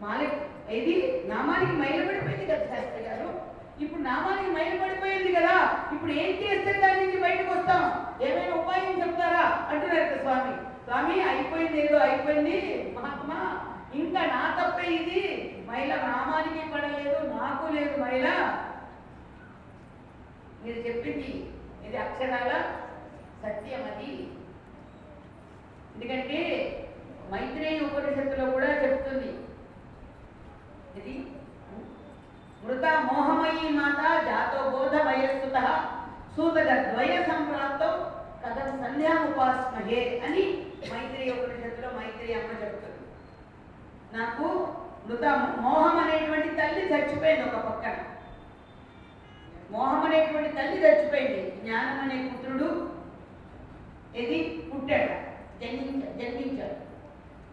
మాలిక్ ఇది నామానికి మైల పడిపోయింది కదా శాస్త్రి గారు. ఇప్పుడు నామానికి మైల పడిపోయింది కదా. ఇప్పుడు ఏం చేస్తే దాని నుంచి బయటకు వస్తాం? ఏమైనా ఉపాయం చెప్తారా? అంటున్నారు స్వామి. స్వామి అయిపోయింది ఏదో అయిపోయింది. మహాత్మా ఇంకా నా తప్పే ఇది. మైల నామానికి పడలేదు నాకు లేదు మైల మీరు చెప్పింది ఇది అక్షరాల సత్యం అది ఎందుకంటే మైత్రేయ ఉపనిషత్తులో కూడా చెప్తుంది ఇది? మృత మోహమయీ మాత జాతో బోధ వయస్సుత సూతక ద్వయ సంప్రాప్తం కథం సంధ్యాముపాస్మహే అని మైత్రేయ ఉపనిషత్తులో మైత్రేయ అమ్మ చెబుతుంది. నాకు మృత మోహం అనేటువంటి తల్లి చచ్చిపోయింది ఒక పక్కన. మోహం అనేటువంటి తల్లి చచ్చిపోయింది. జ్ఞానం అనే పుత్రుడు ఇది పుట్టాడు. జన్మించాడు. జన్మించాడు.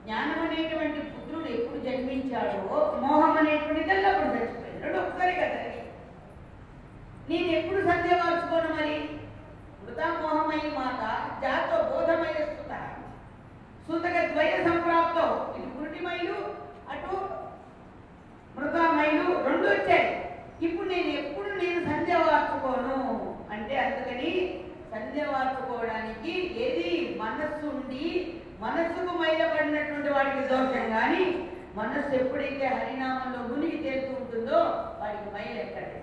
జ్ఞానం అనేటువంటి పుత్రుడు ఎప్పుడు జన్మించాడో మోహం అనేటువంటి తెల్లప్పుడు అప్పుడు చచ్చిపోయింది రెండు ఒకసారి కదా. నేను ఎప్పుడు సంధ్య మార్చుకోను మరి? మృతా మాత జాతో బోధమయ స్థుత సూతక ద్వయ సంప్రాప్తం. ఇది పురుటిమైలు అటు మృతామైలు రెండు వచ్చాయి. ఇప్పుడు నేను ఎప్పుడు నేను సంధ్య వార్చుకోను అంటే అందుకని సంధ్య మార్చుకోవడానికి ఏది మనస్సు ఉండి మనస్సుకు మైలబడినటువంటి వాడికి దోషం కానీ మనస్సు ఎప్పుడైతే హరినామంలో మునిగి తేలుతూ ఉంటుందో వాడికి మైలు ఎక్కడండి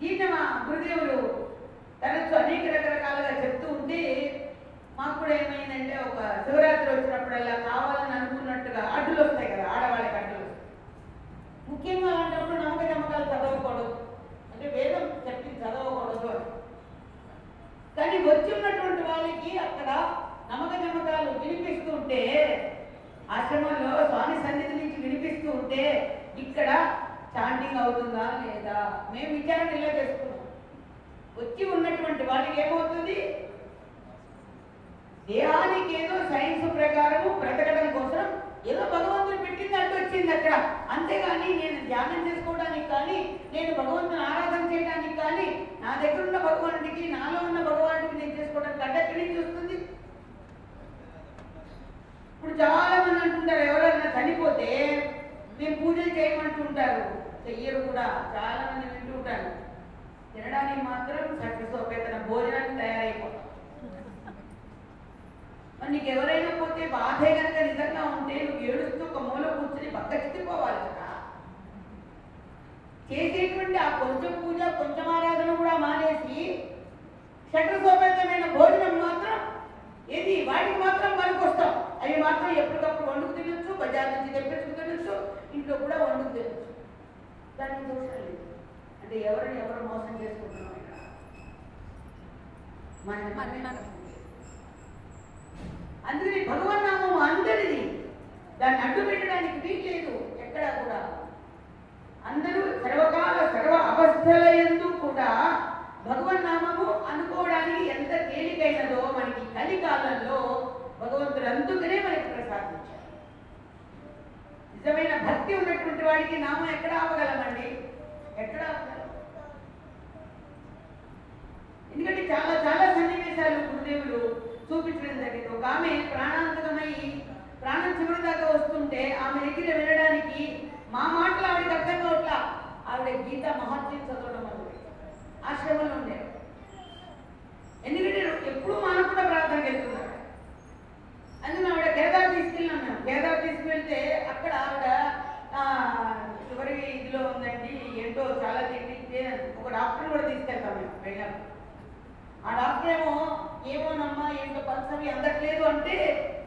దీన్ని మా గురుదేవులు తరచు అనేక రకరకాలుగా చెప్తూ ఉంటే మాకు కూడా ఏమైందంటే ఒక శివరాత్రి వచ్చినప్పుడల్లా కావాలని అనుకున్నట్టుగా అడ్డులు వస్తాయి కదా ఆడవాళ్ళకి అడ్డులు ముఖ్యంగా అలాంటప్పుడు నమ్మక నమ్మకాలు చదవకూడదు. అంటే వేదం చెప్పి చదవకూడదు అని. కానీ వచ్చి ఉన్నటువంటి వాళ్ళకి అక్కడ నమ్మక నమ్మకాలు వినిపిస్తూ ఉంటే ఆశ్రమంలో స్వామి సన్నిధి నుంచి వినిపిస్తూ ఉంటే ఇక్కడ చాంటింగ్ అవుతుందా లేదా? మేము విచారణ ఇలా చేసుకున్నాం? వచ్చి ఉన్నటువంటి వాళ్ళకి ఏమవుతుంది? దేహానికి ఏదో సైన్స్ ప్రకారము బ్రతకడం కోసం ఏదో భగవంతుడు పెట్టింది అంటూ వచ్చింది అక్కడ. అంతేగాని నేను ధ్యానం చేసుకోవడానికి కానీ నేను భగవంతుని ఆరాధన చేయడానికి కానీ నా దగ్గర ఉన్న భగవానుడికి నాలో ఉన్న భగవానుడికి నేను చేసుకోవడానికి అంటే ఎక్కడి నుంచి వస్తుంది? ఇప్పుడు చాలా మంది అంటుంటారు ఎవరైనా చనిపోతే మేము పూజలు చేయమంటూ ఉంటారు. చెయ్యరు కూడా. చాలా మంది వింటూ ఉంటారు. తినడానికి మాత్రం సట్టి భోజనానికి తయారైపోతాం. మరి నీకు ఎవరైనా పోతే బాధే కనుక నిజంగా ఉంటే నువ్వు ఏడుస్తూ ఒక మూల కూర్చుని పక్క కదా. చేసేటువంటి ఆ కొంచెం పూజ కొంచెం ఆరాధన కూడా మానేసి షట్రసోపేతమైన భోజనం మాత్రం ఏది? వాటికి మాత్రం పనికొస్తాం. అవి మాత్రం ఎప్పటికప్పుడు వండుకు తినచ్చు బజార్ నుంచి తెప్పించుకు తినొచ్చు ఇంట్లో కూడా వండుకు తినచ్చు. దానికి దోషం లేదు అంటే ఎవరిని ఎవరు మోసం చేసుకుంటున్నాం ఇక్కడ? మన- మన- అందుకని భగవన్నామం అందరిది. దాన్ని అడ్డు పెట్టడానికి వీల్లేదు ఎక్కడా కూడా. అందరూ సర్వకాల సర్వ అవస్థల ఎందు కూడా భగవన్నామము అనుకోవడానికి ఎంత తేలికైనదో మనకి కలికాలంలో భగవంతుడు అందుకనే మనకి ప్రసాదించారు నిజమైన భక్తి ఉన్నటువంటి వాడికి నామం ఎక్కడ ఆపగలమండి ఎక్కడ ఆపగలం ఎందుకంటే చాలా చాలా సన్నివేశాలు గురుదేవులు చూపించడం జరిగింది. ఒక ఆమె ప్రాణాంతకమై ప్రాణం చివరి దాకా వస్తుంటే ఆమె దగ్గర వెళ్ళడానికి మా మాటలు ఆవిడకి అర్థం కావట్లా? ఆవిడ గీత మహత్యం చదవడం అనేది ఆశ్రమంలో ఉండే ఎందుకంటే ఎప్పుడు మనం కూడా ప్రార్థనకి వెళ్తున్నారు అందుకని ఆవిడ కేదార్ తీసుకెళ్ళినాం మేము కేదార్ తీసుకువెళ్తే అక్కడ ఆవిడ చివరి ఇదిలో ఉందండి ఏంటో చాలా తిండి ఒక డాక్టర్ కూడా తీసుకెళ్తాం మేము వెళ్ళాము. ఆ డాక్టర్ ఏమో ఏమోనమ్మా ఏంటో పల్సవి అందట్లేదు అంటే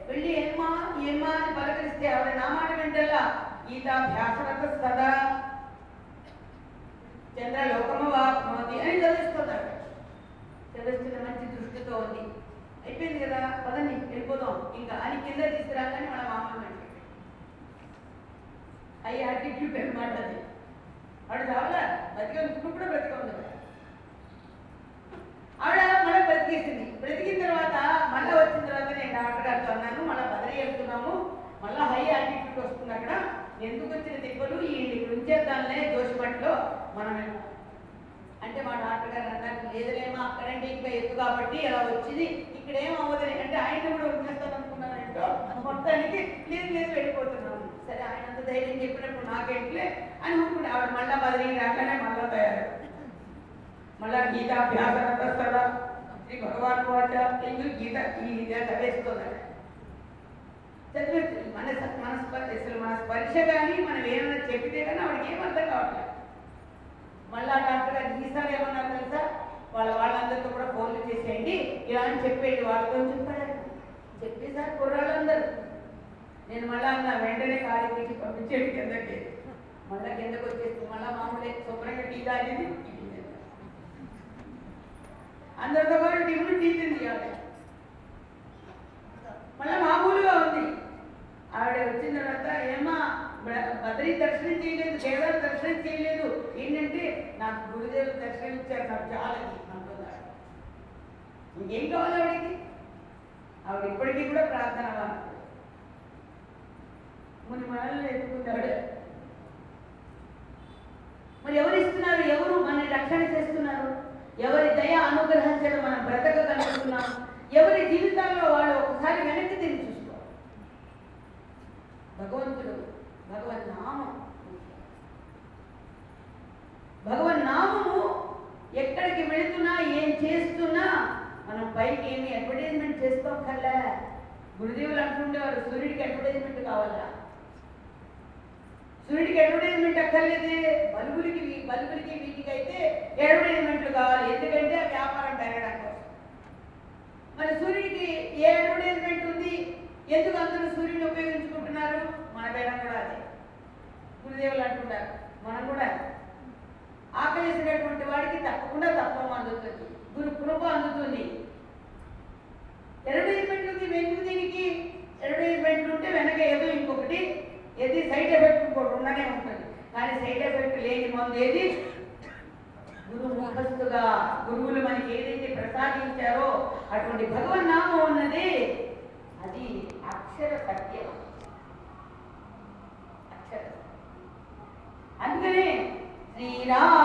వెళ్ళి ఏమ్మా ఏమ్మా అని పలకరిస్తే ఆవిడ నా మాట వింటల్లా గీతాభ్యాసరత సదా చంద్ర లోకమవాది అని చదివిస్తుంది చదివిస్తున్న మంచి దృష్టితో ఉంది. అయిపోయింది కదా పదండి వెళ్ళిపోదాం. ఇంకా అని కింద తీసుకురాగానే మన మామూలు అంటే అయ్యి అటిట్యూడ్ అనమాట అది వాడు చావలా బతికే ఇప్పుడు కూడా బ్రతిక ఆవిడ మళ్ళీ బ్రతికేసింది. బ్రతికిన తర్వాత మళ్ళీ వచ్చిన తర్వాత నేను డాక్టర్ గారితో అన్నాను మళ్ళీ బదిలీ వెళ్తున్నాము మళ్ళీ హై యాటిట్యూడ్ వస్తుంది అక్కడ. ఎందుకు వచ్చిన తిప్పలు ఈ ఇక్కడ ఉంచేద్దాంలే జోషిమట్లో మనం అంటే మా డాక్టర్ గారు అన్నారు లేదులేమో అక్కడంటే ఇంకా ఎత్తు కాబట్టి అలా వచ్చింది. ఇక్కడ ఏం అవ్వదని అంటే ఆయన కూడా వచ్చేస్తాను అనుకున్నానంటో. మొత్తానికి లేదు లేదు వెళ్ళిపోతున్నాను సరే ఆయన అంత ధైర్యం చెప్పినప్పుడు నాకేంట్లే అని అనుకుంటే ఆవిడ మళ్ళా బదిలీ రాకనే మళ్ళా తయారు మళ్ళా గీతాభ్యాసనంత సదా శ్రీ భగవాన్ వాచ ఇందు గీత ఈ విద్య చదివేస్తున్నాడు చదివేస్తుంది మన మన అసలు మన స్పర్శ కానీ మనం ఏమైనా చెప్పితే కానీ ఆవిడకి ఏం అర్థం కావట్లేదు. మళ్ళా డాక్టర్ గారు ఈసారి ఏమన్నారు తెలుసా? వాళ్ళ వాళ్ళందరితో కూడా ఫోన్లు చేసేయండి. ఇలా అని చెప్పేయండి. వాళ్ళతో చెప్పాడు చెప్పేసారు కుర్రాళ్ళందరూ. నేను మళ్ళా అన్న వెంటనే కాలేజీకి పంపించేది కిందకి. మళ్ళా కిందకు వచ్చేసి మళ్ళా మామూలే శుభ్రంగా టీ తాగింది. అందరితో పాటు టీములు టీ తింది ఆవిడ మామూలుగా ఉంది. ఆవిడ వచ్చిన తర్వాత ఏమా బద్రి బద్రీ దర్శనం చేయలేదు కేదార్ దర్శనం చేయలేదు. ఏంటంటే నాకు గురుదేవులు దర్శనం ఇచ్చారు నాకు చాలా అనుకున్నాడు ఇంకేం కావాలి ఆవిడకి? ఆవిడ ఇప్పటికీ కూడా ప్రార్థన మరి మనల్ని ఎత్తుకుంది మరి ఎవరు ఇస్తున్నారు? ఎవరు మన రక్షణ చేస్తున్నారు? ఎవరి దయ అనుగ్రహించడం మనం బ్రతకగలుగుతున్నాం? ఎవరి జీవితాల్లో వాళ్ళు ఒకసారి వెనక్కి తిరిగి చూసుకోవాలి. భగవంతుడు భగవన్ నామం. భగవన్ నామము ఎక్కడికి వెళుతున్నా ఏం చేస్తున్నా మనం పైకి ఏమి అడ్వర్టైజ్మెంట్ చేసుకోకల్లా గురుదేవులు అంటుండేవారు సూర్యుడికి అడ్వర్టైజ్మెంట్ కావాలా? సూర్యుడికి అడ్వర్టైజ్మెంట్ అక్కర్లేదే. బల్బులకి బల్బులకి వీటికి అయితే అడ్వర్టైజ్మెంట్లు కావాలి. ఎందుకంటే వ్యాపారం పెరగడం కోసం. మరి సూర్యుడికి ఏ అడ్వర్టైజ్మెంట్ ఉంది? ఎందుకు అందరూ సూర్యుడిని ఉపయోగించుకుంటున్నారు? మన పేరం కూడా అదే. గురుదేవులు అంటున్నారు. మనం కూడా ఆకలేసినటువంటి వాడికి తప్పకుండా తత్వం అందుతుంది. గురు కృప అందుతుంది. అడ్వర్టైజ్మెంట్ ఉంది. వెనుక దీనికి? అడ్వర్టైజ్మెంట్ ఉంటే వెనక ఏదో ఇంకొకటి ఏది సైడ్ ఎఫెక్ట్ ఇంకోటి ఉండనే ఉంటుంది. కానీ సైడ్ ఎఫెక్ట్ లేని మందు ఏది? గురు ముఖస్థుగా గురువులు మనకి ఏదైతే ప్రసాదించారో అటువంటి భగవన్ నామం ఉన్నది. అక్షర సత్యం. అక్షర అందుకనే శ్రీరామ్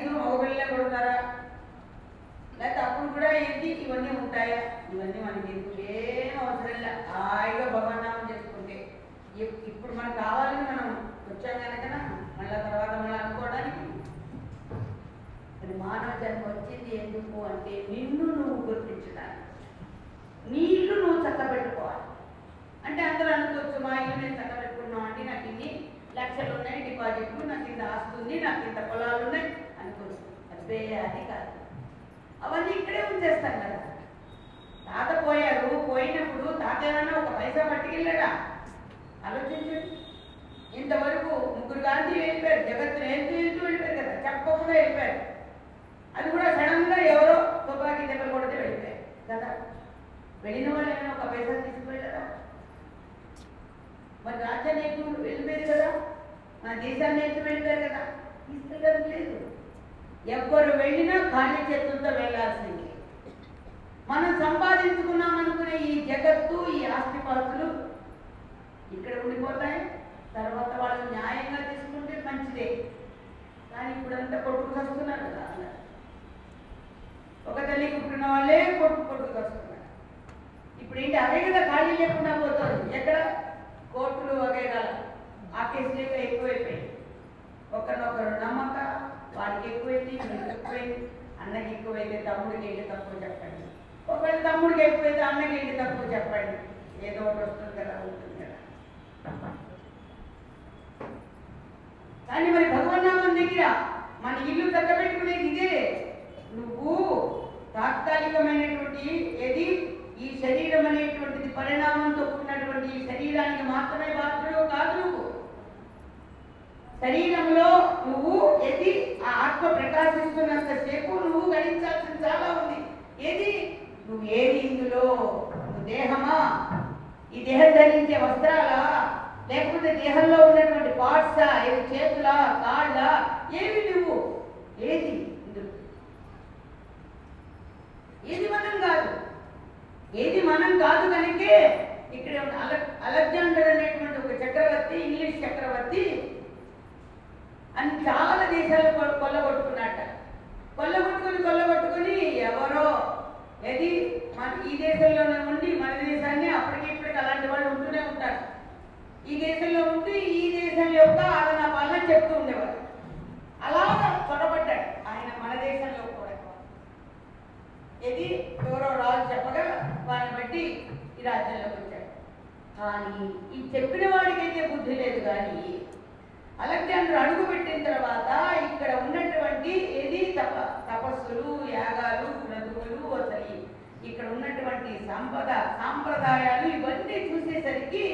ఇద్దరు మగపిల్లలే పడతారా లేకపోతే అప్పుడు కూడా ఏంటి? ఇవన్నీ ఉంటాయా? ఇవన్నీ మనకి ఎందుకు ఏం అవసరం హాయిగా భగవన్నామం చేసుకుంటే ఇప్- ఇప్పుడు మనకు కావాలని మనం వచ్చాం కనుక మళ్ళీ తర్వాత మళ్ళీ అనుకోవడానికి? మరి మానవ జన్మ వచ్చింది ఎందుకు అంటే నిన్ను నువ్వు గుర్తించడానికి. నీ ఇల్లు నువ్వు చక్కబెట్టుకోవాలి. అంటే అందరూ అనుకోవచ్చు మా ఇల్లు నేను చక్కబెట్టుకున్నాం అంటే నాకు ఇన్ని లక్షలు ఉన్నాయి డిపాజిట్లు నాకు ఇంత ఆస్తుంది నాకు ఇంత పొలాలు ఉన్నాయి. అనుకోవచ్చు అది కాదు. అవన్నీ ఇక్కడే ఉంచేస్తాం కదా. తాత పోయారు పోయినప్పుడు తాత ఏమైనా ఒక పైసా పట్టుకెళ్ళాడా? ఆలోచించండి ఇంతవరకు ముగ్గురు గాంధీ వెళ్ళిపోయారు జగత్తుని వెళ్తూ వెళ్తూ వెళ్ళిపోయారు కదా చెప్పకుండా వెళ్ళిపోయారు. అది కూడా సడన్గా ఎవరో తుపాకీ దగ్గర కొడితే వెళ్ళిపోయారు. కదా వెళ్ళిన వాళ్ళు ఏమైనా ఒక పైసా తీసుకువెళ్ళారా మరి రాజ్యాన్ని ఎత్తు వెళ్ళిపోయారు కదా మన దేశాన్ని ఎత్తు వెళ్ళిపోయారు కదా తీసుకెళ్ళడం లేదు. ఎవ్వరు వెళ్ళినా ఖాళీ చేతులతో వెళ్ళాల్సింది. మనం సంపాదించుకున్నాం అనుకునే ఈ జగత్తు ఈ ఆస్తిపాస్తులు ఇక్కడ ఉండిపోతాయి. తర్వాత వాళ్ళు న్యాయంగా తీసుకుంటే మంచిదే. కానీ ఇప్పుడంతా కొట్టుకు వస్తున్నారు కదా ఒక తల్లి పుట్టిన వాళ్ళే కొట్టు కొట్టుకు వస్తున్నారు ఇప్పుడు ఏంటి అదే కదా ఖాళీ లేకుండా పోతుంది ఎక్కడ? కోర్టులు వగేరాలు. ఆ కేసులు ఎక్కువైపోయాయి. ఒకరినొకరు నమ్మక వాడికి ఎక్కువైతే ఎక్కువైంది అన్నకి ఎక్కువైతే తమ్ముడికి ఏంటి తక్కువ చెప్పండి. ఒకవేళ తమ్ముడికి ఎక్కువైతే అన్నకి ఏంటి తక్కువ చెప్పండి. ఏదో ఒకటి వస్తుంది కదా ఉంటుంది కదా. కానీ మరి భగవన్నామం దగ్గర మన ఇల్లు తగ్గబెట్టుకునేది ఇదే. నువ్వు తాత్కాలికమైనటువంటి ఏది? ఈ శరీరం అనేటువంటిది పరిణామంతో కూడినటువంటి ఈ శరీరానికి మాత్రమే బాధ్యుడు కాదు నువ్వు. శరీరంలో నువ్వు ఏది ఆ ఆత్మ ప్రకాశిస్తున్నంత సేపు నువ్వు గణించాల్సిన చాలా ఉంది. ఏది? నువ్వు ఏది ఇందులో? నువ్వు దేహమా? ఈ దేహం ధరించే వస్త్రాలా? లేకపోతే దేహంలో ఉన్నటువంటి పార్ట్సా? ఏది చేతులా? కాళ్ళ? ఏవి నువ్వు? ఏది ఇందులో? ఏది మనం కాదు? ఏది మనం కాదు కనుకే ఇక్కడ ఉన్న అలెగ్జాండర్ అనేటువంటి ఒక చక్రవర్తి ఇంగ్లీష్ చక్రవర్తి అని చాలా దేశాలు కొ- కొల్లగొట్టుకున్నట్ట. కొల్లగొట్టుకుని కొల్లగొట్టుకుని ఎవరో ఏది మన ఈ దేశంలోనే ఉండి మన దేశాన్ని అప్పటికి ఇప్పటికి అలాంటి వాళ్ళు ఉంటూనే ఉంటారు. ఈ దేశంలో ఉండి ఈ దేశం యొక్క ఆదన పాలన చెప్తూ ఉండేవారు. అలా పొరపడ్డాడు ఆయన మన దేశంలో కూడా. ఇది ఎవరో రాజు చెప్పగా వారిని బట్టి ఈ రాజ్యంలోకి వచ్చాడు. కానీ ఈ చెప్పిన వాడికైతే బుద్ధి లేదు కానీ అలెగ్జాండర్ అడుగు పెట్టిన తర్వాత ఇక్కడ ఉన్నటువంటి ఏది? తప తపస్సులు యాగాలు క్రతువులు అసలు ఇక్కడ ఉన్నటువంటి సంపద సాంప్రదాయాలు ఇవన్నీ చూసేసరికి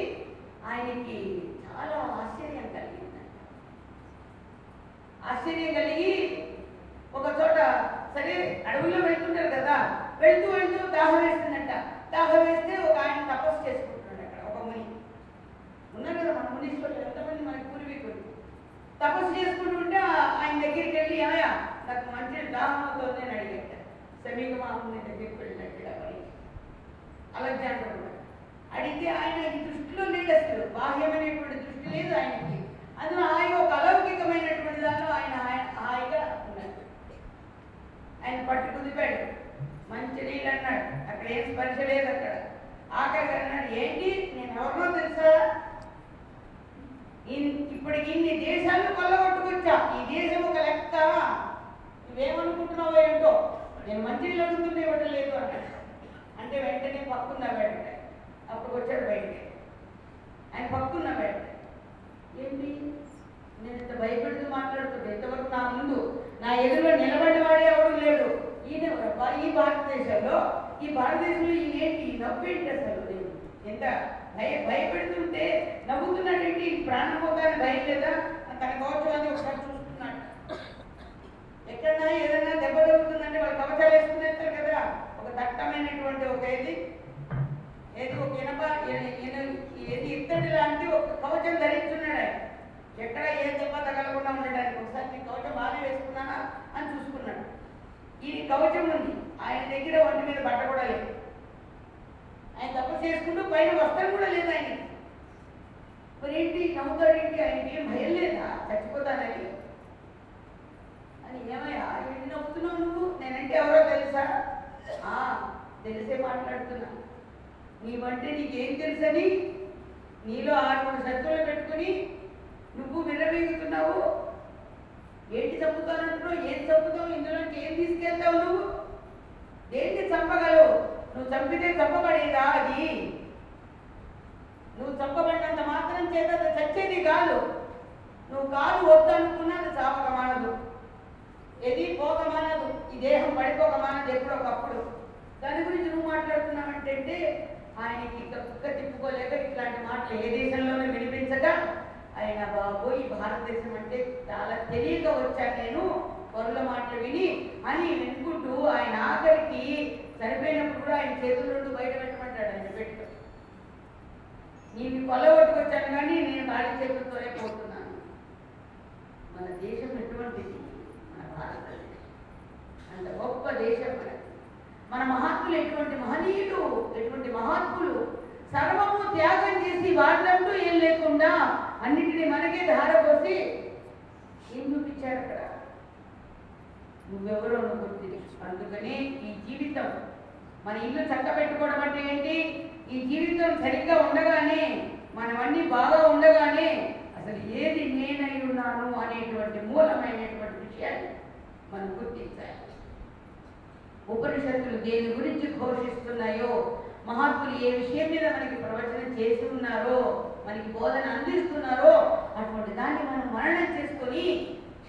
ఆయనకి చాలా ఆశ్చర్యం కలిగింది ఆశ్చర్యం కలిగి ఒక చోట సరే అడవుల్లో వెళ్తుంటారు కదా వెళ్తూ వెళ్తూ దాహం వేస్తుందంట. దాహం వేస్తే ఒక ఆయన తపస్సు చేసుకుంటున్నాడు అక్కడ ఒక ముని. ఉన్నారు కదా మన మునీశ్వరులు ఎంతమంది మనకి తపస్సు చేసుకుంటుంటే ఆయన దగ్గరికి వెళ్ళి ఆయా నాకు మంచి దాహం అవుతుంది అని అడిగట. సమీక మామూలు దగ్గరికి వెళ్ళినట్టుగా అలెగ్జాండర్ కూడా అడిగితే ఆయన ఈ దృష్టిలో లేదు అసలు. బాహ్యమైనటువంటి దృష్టి లేదు ఆయనకి. అందులో ఆయన ఒక అలౌకికమైనటువంటి దానిలో ఆయన ఆయన- హాయిగా ఉన్నాడు. ఆయన పట్టు కుదిపాడు. మంచి నీళ్ళు అన్నాడు. అక్కడ ఏం స్పర్శ లేదు అక్కడ. ఆఖరికి అన్నాడు ఏంటి? నేను ఎవరినో తెలుసా? ఇన్- ఇన్ని దేశాలు కొల్లగొట్టుకొచ్చా? ఈ దేశం ఒక లెక్క నువ్వేమనుకుంటున్నావో ఏంటో? నేను మంచి నీళ్ళు ఇవ్వటం లేదు అన్నాడు అంటే వెంటనే పక్కున్న వెంట అప్పుడు వచ్చాడు బయటికి. ఆయన పక్కున్న వెంట ఏంటి? నేను ఇంత భయపడుతూ మాట్లాడుతుంటే ఇంతవరకు నా ముందు నా ఎదురులో నిలబడేవాడే ఎవడు లేడు. ఈయన ఈ భారతదేశంలో? ఈ భారతదేశంలో ఈయన ఏంటి ఈ నవ్వేంటి అసలు? ఎంత భయ భయపెడుతుంటే ప్రాణం పోతాయని భయం లేదా తన గౌరవాన్ని ఒకసారి చూసుకున్నాడు. ఎక్కడన్నా ఏదైనా దెబ్బ తగ్గుతుందంటే వాళ్ళు కవచాలు వేసుకునేస్తారు కదా. ఒక దట్టమైనటువంటి ఒక ఏది? ఏది? ఒక ఇనప ఏది? ఇత్తడి లాంటి ఒక కవచం ధరించున్నాడు ఆయన. ఎక్కడ ఏ దెబ్బ తగలకుండా ఉండడానికి ఒకసారి నీ కవచం బాగా వేసుకున్నానా అని చూసుకున్నాడు. ఇది కవచం ఉంది. ఆయన దగ్గర ఒంటి మీద బట్ట కూడా లేదు. ఆయన తప్ప చేసుకుంటూ పైన వస్త్రం కూడా లేదు ఆయనకి. మరేంటి ఏంటి? ఆయనకి ఏం భయం లేదా? చచ్చిపోతానని. అని ఏమయ్యా? ఏంటి నవ్వుతున్నావు నువ్వు? నేనంటే ఎవరో తెలుసా? ఆ, తెలిసే మాట్లాడుతున్నా. నీవంటే నీకేం తెలుసని? నీలో ఆరుగురు శత్రువులు పెట్టుకుని నువ్వు విర్రవీగుతున్నావు ఏంటి చంపుతానంటున్నావు ఏం చంపుతావు? ఇందులోకి ఏం తీసుకెళ్తావు నువ్వు? దేన్ని చంపగలవు? నువ్వు చంపితే చంపబడేదా అది? నువ్వు చంపబడినంత మాత్రం చేత చచ్చేది కాదు. నువ్వు కాదు వద్దనుకున్నా అది చాపక మానదు ఏది పోక మానదు ఈ దేహం పడిపోక మానదు ఎప్పుడో ఒకప్పుడు దాని గురించి నువ్వు మాట్లాడుతున్నావంటే ఆయనకి ఇంకా కుక్క తిప్పుకోలేక ఇట్లాంటి మాటలు ఏ దేశంలోనే వినిపించక ఆయన బాబు ఈ భారతదేశం అంటే చాలా తెలియక వచ్చాను నేను. పరుల మాటలు విని అని వెనుకుంటూ ఆయన ఆఖరికి సరిపోయినప్పుడు కూడా ఆయన చేతుల నుండి బయట పెట్టమంటాడు ఆయన పెట్టు నీవి కొల్లగొట్టుకొచ్చాను కానీ నేను ఖాళీ చేతులతోనే పోతున్నాను. మన దేశం ఎటువంటిది? మన భారతదేశం. అంత గొప్ప దేశం మనది మన మహాత్ములు ఎటువంటి మహనీయులు ఎటువంటి మహాత్ములు? సర్వము త్యాగం చేసి వాళ్ళంటూ ఏం లేకుండా అన్నింటినీ మనకే ధారపోసి ఏం చూపించారు అక్కడ? నువ్వెవరో నువ్వు గుర్తించు. అందుకని ఈ జీవితం మన ఇల్లు చక్క పెట్టుకోవడం అంటే ఏంటి? ఈ జీవితం సరిగ్గా ఉండగానే మనవన్నీ బాగా ఉండగానే అసలు ఏది నేనై ఉన్నాను అనేటువంటి మూలమైనటువంటి విషయాన్ని మనం గుర్తించాలి. ఉపనిషత్తులు దేని గురించి ఘోషిస్తున్నాయో మహాత్ములు ఏ విషయం మీద మనకి ప్రవచనం చేసి ఉన్నారో మనకి బోధన అందిస్తున్నారో అటువంటి దాన్ని మనం మరణం చేసుకొని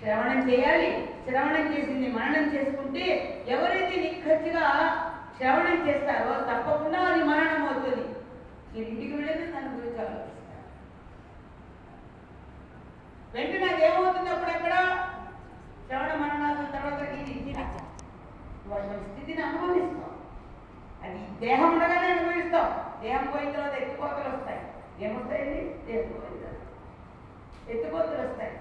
శ్రవణం చేయాలి. శ్రవణం చేసింది మరణం చేసుకుంటే ఎవరైతే నిఖచ్చిగా శ్రవణం చేస్తారో తప్పకుండా అది మరణం అవుతుంది. నేను ఇంటికి వెళ్ళేది దాని గురించి ఆలోచిస్తాను వెంటనే అది ఏమవుతుంది అప్పుడక్కడ శ్రవణ మరణాల తర్వాత వాళ్ళ స్థితిని అనుభవిస్తాం. అది దేహం ఉండగానే అనుభవిస్తాం. దేహం పోయిన తర్వాత ఎత్తుకోతలు వస్తాయి. ఏమొస్తాయండి? దేహం పోయిన తర్వాత ఎత్తుకోతలు వస్తాయి.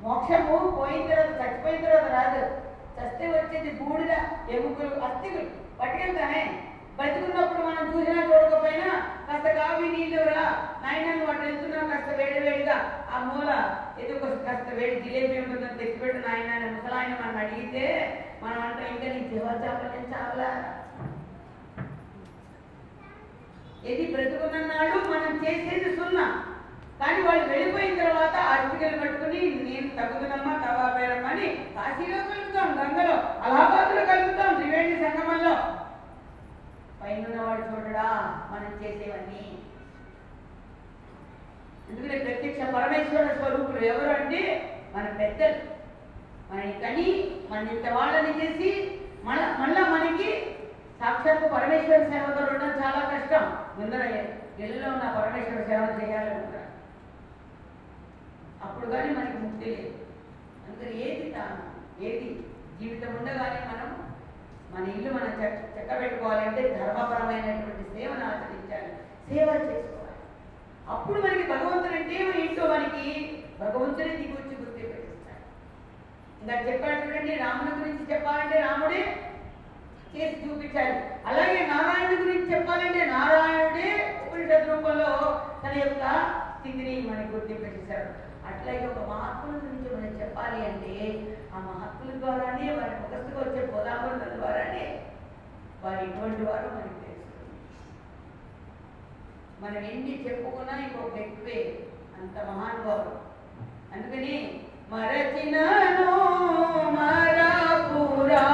మోక్షము పోయిన తర్వాత చచ్చిపోయిన తర్వాత రాదు. చస్తే వచ్చేది బూడిద ఎముకలు అస్థికులు. పట్టుకెళ్తానే బతుకున్నప్పుడు మనం చూసినా చూడకపోయినా కాస్త కావి నీళ్ళు రా. నాయన నువ్వు అటు వెళ్తున్నావు కాస్త వేడి వేడిగా. ఆ మూల ఏదో కాస్త వేడి జిలేబీ ఉంటుందని తెచ్చిపెట్టు నాయన ముసలాయన మనం అడిగితే మనం అంటే ఇంకా నీ జీవ చేపలే చాలా ఇది బ్రతుకున్ననాడు మనం చేసేది సున్నా. కానీ వాళ్ళు వెళ్ళిపోయిన తర్వాత అర్పికలు పట్టుకుని నేను తగ్గుతుందమ్మా తవాపేరమ్మా అని కాశీలో కలుగుతాం గంగలో అలహాబాద్లో కలుగుతాం త్రివేణి సంగమంలో. పైన వాడు చూడడా? మనం చేసేవన్నీ. ఎందుకంటే ప్రత్యక్ష పరమేశ్వర స్వరూపులు ఎవరు అంటే మన పెద్దలు. మనని కని మన ఇంత వాళ్ళని చేసి మన మళ్ళా మనకి సాక్షాత్తు పరమేశ్వర సేవతో ఉండడం చాలా కష్టం. ముందర ఇళ్ళలో ఉన్న పరమేశ్వర సేవ చేయాలనుకుంటారు అప్పుడు కానీ మనకి ముక్తి లేదు. అందుకని ఏది తాను ఏది జీవితం ఉండగానే మనం మన ఇల్లు మనం చెక్క చెక్క పెట్టుకోవాలంటే ధర్మపరమైనటువంటి సేవను ఆచరించాలి. సేవ చేసుకోవాలి. అప్పుడు మనకి భగవంతుడు అంటే ఇంట్లో మనకి భగవంతుడే దిగొచ్చి గుర్తి పెట్టిస్తాడు. ఇంకా చెప్పాడు చూడండి రాముని గురించి చెప్పాలంటే రాముడే చేసి చూపించాలి. అలాగే నారాయణ గురించి చెప్పాలంటే నారాయణుడే ఉపనిషత్ రూపంలో తన యొక్క స్థితిని మనకి గుర్తింపజేశాడు అట్లాగే ఒక మహాత్ముల గురించి మనం చెప్పాలి అంటే ఆ మహాత్ముల ద్వారానే వారి ముఖస్థుగా వచ్చే పొలాపరుల ద్వారానే వారు ఇటువంటి వారు మనకి తెలుస్తుంది. మనం ఎన్ని చెప్పుకున్నా ఇంకొక ఎక్కువే అంత మహానుభావుడు. అందుకని మరచినను మరపురా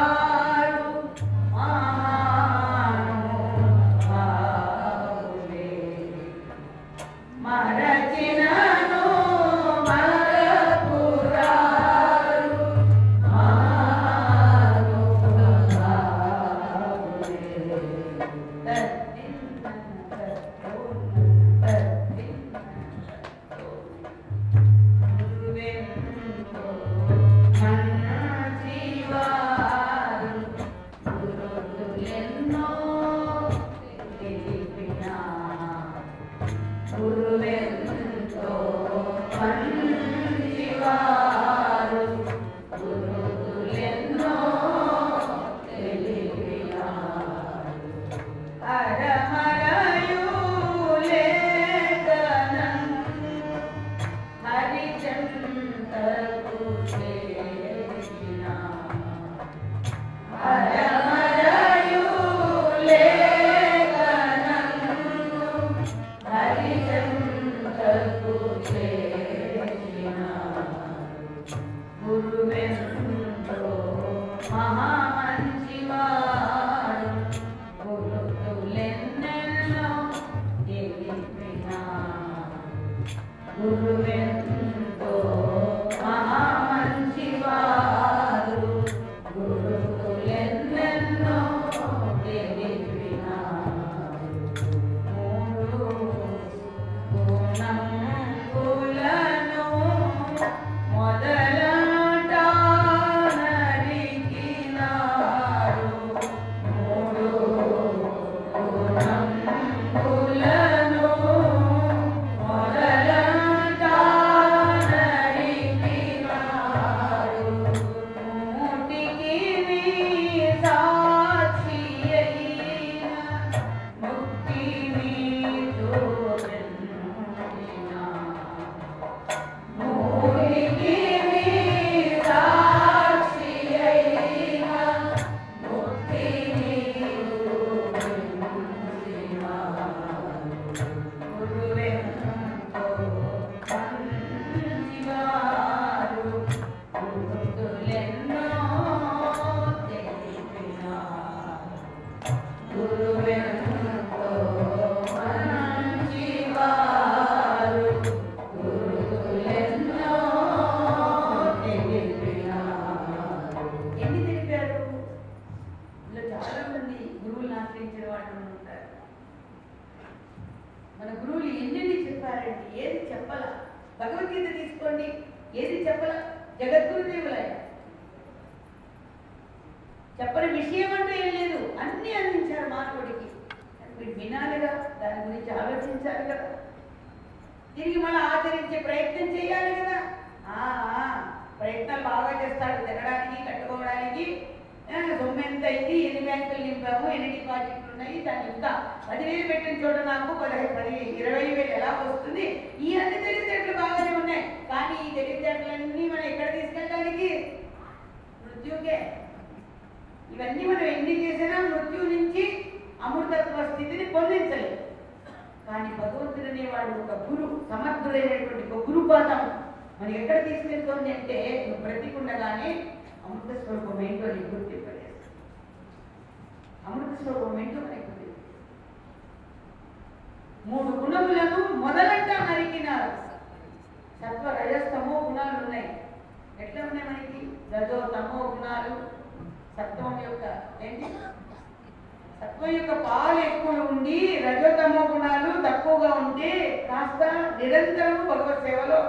నిరంతరము భగవత్ సేవలో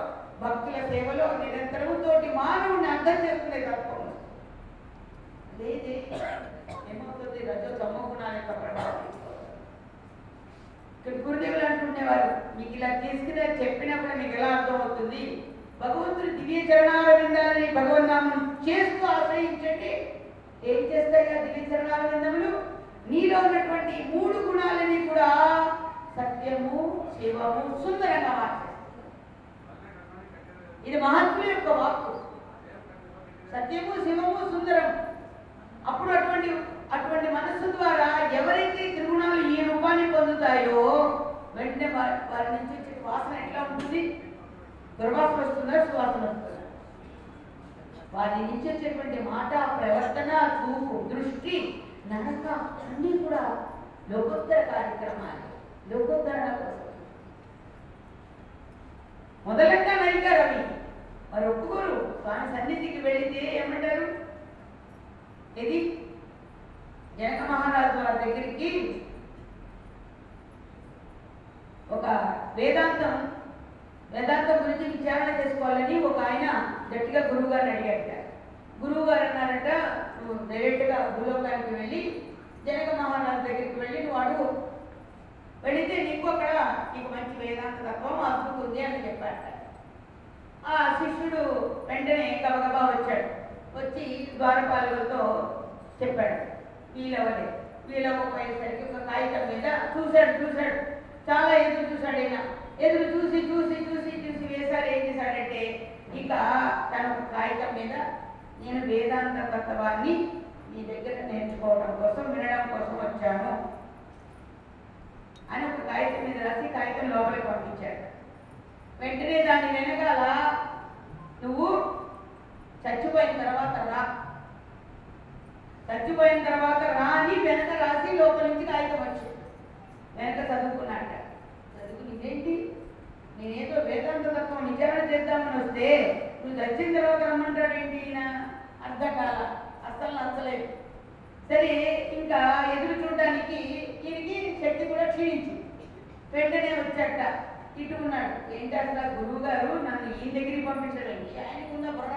భక్తుల సేవలో నిరంతరము తోటి మానవుని అర్థం చేసుకునే తత్వం. లేదు ఏమవుతుంది? రజో తమో యొక్క ప్రభావం ఇక్కడ గురుదేవులు అంటుండేవారు మీకు ఇలా తీసుకుని చెప్పినప్పుడు మీకు ఎలా అర్థమవుతుంది? భగవంతుడు దివ్య చరణాల విందాలని భగవన్నామం చేస్తూ ఆశ్రయించండి. ఏం చేస్తాయి ఆ దివ్య చరణాల విందములు నీలో ఉన్నటువంటి మూడు గుణాలని కూడా సత్యము శివము సుందరంగా మార్చారు. ఇది మహాత్ముల యొక్క వాక్కు. సత్యము శివము సుందరం. అప్పుడు అటువంటి అటువంటి మనస్సు ద్వారా ఎవరైతే త్రిగుణాలు ఈ రూపాన్ని పొందుతాయో వెంటనే వారి వారి నుంచి వచ్చే వాసన ఎట్లా ఉంటుంది? దుర్వాసన వస్తుందా? సువాసన వస్తుందా? వారి నుంచి వచ్చేటువంటి మాట ప్రవర్తన చూపు దృష్టి నడక అన్నీ కూడా లోకోత్తర కార్యక్రమాలు. లోకోత్తరణ కోసం మొదలంగా నడిగారు అవి వారు ఒప్పుకోరు. స్వామి సన్నిధికి వెళితే ఏమంటారు? ఇది జనక మహారాజు వారి దగ్గరికి ఒక వేదాంతం వేదాంతం గురించి విచారణ చేసుకోవాలని ఒక ఆయన గట్టిగా గురువు గారిని అడిగారట. గురువు గారు అన్నారట నువ్వు డైరెక్ట్గా భూలోకానికి వెళ్ళి జనక మహారాజు దగ్గరికి వెళ్ళి నువ్వు అడుగు. వెళితే నీకు అక్కడ నీకు మంచి వేదాంత తత్వం అద్భుతుంది అని చెప్పాడు. ఆ శిష్యుడు వెంటనే గబగబా వచ్చాడు. వచ్చి ద్వారపాలకులతో చెప్పాడు. వీలవలే వీలవ్వపోయేసరికి ఒక కాగితం మీద చూశాడు చూశాడు. చాలా ఎదురు చూశాడు ఈయన. ఎదురు చూసి చూసి చూసి చూసి వేశారు. ఏం చేశాడంటే ఇక తన ఒక కాగితం మీద నేను వేదాంత తత్వాన్ని మీ దగ్గర నేర్చుకోవడం కోసం వినడం కోసం వచ్చాను. అని ఒక కాగితం మీద రాసి కాగితం లోపలికి పంపించాడు. వెంటనే దాని వెనకాల నువ్వు చచ్చిపోయిన తర్వాత రా. చచ్చిపోయిన తర్వాత రా అని వెనక రాసి లోపల నుంచి కాగితం వచ్చింది. వెనక చదువుకున్నాట చదువుకుని ఇదేంటి నేనేదో వేదాంత తత్వం నీ విచారణ చేద్దామని వస్తే నువ్వు చచ్చిన తర్వాత రమ్మంటాడేంటి ఈయన? అర్థం అస్సలు నచ్చలేదు. సరే ఇంకా ఎదురు చూడడానికి ఈయనకి శక్తి కూడా క్షీణించింది వెంటనే వచ్చాట ఇటు ఉన్నాడు. ఏంటి అసలు గురువు గారు నన్ను ఈయన దగ్గరికి పంపించడండి ఆయనకు ఉన్న బుర్ర?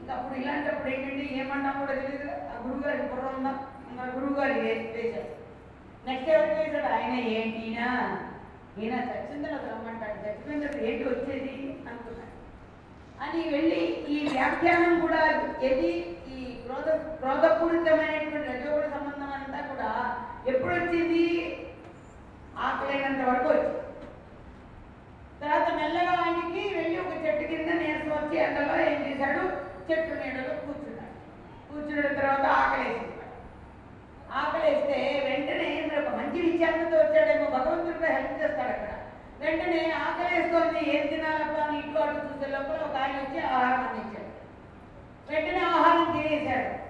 ఇంకా అప్పుడు ఇలాంటప్పుడు ఏంటంటే ఏమన్నా కూడా తెలియదు ఆ గురువు గారికి బుర్ర ఉందా? ఇంకా గురువు గారు వేశాడు నెక్స్ట్ ఎవరికి వేశాడు ఆయన ఏంటి ఈయన? ఈయన చచ్చిన తర్వాత రమ్మంటాడు. చచ్చిపోయిన ఏంటి వచ్చేది? అనుకున్నాడు. అని వెళ్ళి ఈ వ్యాఖ్యానం కూడా ఏది? క్రోధ క్రోధపూరితమైనటువంటి రజోగుణ సంబంధం అంతా కూడా ఎప్పుడు వచ్చింది ఆకలైనంత వరకు వచ్చింది. తర్వాత మెల్లగా ఆయనకి వెళ్ళి ఒక చెట్టు కింద నీరసం వచ్చి ఎండలో ఏం చేశాడు? చెట్టు నీడలో కూర్చున్నాడు. కూర్చున్న తర్వాత ఆకలేసింది. ఆకలేస్తే వెంటనే మరి ఒక మంచి విచారణతో వచ్చాడేమో భగవంతుడు కూడా హెల్ప్ చేస్తాడు అక్కడ. వెంటనే ఆకలేస్తోంది ఏం తినాలబ్బా అని ఇంట్లో అటు చూసే లోపల ఒక ఆయన వచ్చి ఆహారం అందించాడు. వెంటనే ఆహారం తినేశాడు.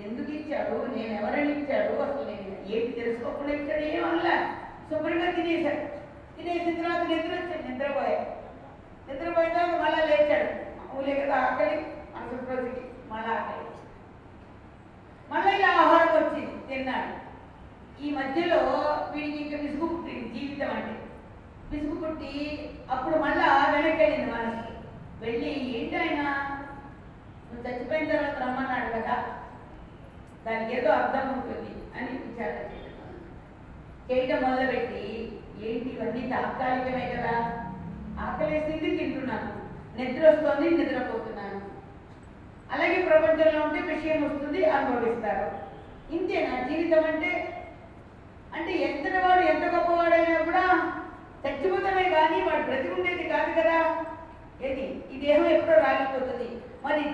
ఎందుకు ఇచ్చాడు? నేను ఎవరని ఇచ్చాడు? అసలు నేను ఏంటి తెలుసుకోకుండా ఇచ్చాడు ఏమనలా శుభ్రంగా తినేశాడు. తినేసిన తర్వాత నిద్ర వచ్చాడు నిద్రపోయాడు. నిద్రపోయిన తర్వాత మళ్ళా లేచాడు. మామూలే కదా ఆకలి మన రోజుకి మళ్ళీ ఆకలి. మళ్ళీ ఇలా ఆహారం వచ్చింది తిన్నాడు. ఈ మధ్యలో వీడికి ఇంకా విసుగు పుట్టింది జీవితం అంటే. విసుగు పుట్టి అప్పుడు మళ్ళా వెనక్కి వెళ్ళింది మనకి వెళ్ళి ఏంటైనా చచ్చిపోయిన తర్వాత రమ్మన్నాడు కదా దానికి ఏదో అర్థం ఉంటుంది అని విచారణ చేయడం చేయటం మొదలుపెట్టి ఏంటి ఇవన్నీ తాత్కాలికమే కదా? ఆకలేసింది తింటున్నాను. నిద్ర వస్తుంది నిద్రపోతున్నాను. అలాగే ప్రపంచంలో ఉంటే విషయం వస్తుంది అనుభవిస్తారు. ఇంతేనా? జీవితం అంటే? అంటే ఎంతటి వాడు ఎంత గొప్పవాడైనా కూడా చచ్చిపోతామే కానీ వాడు బ్రతికుండేది కాదు కదా. ఏది? ఈ దేహం ఎప్పుడో రాలిపోతుంది. మరి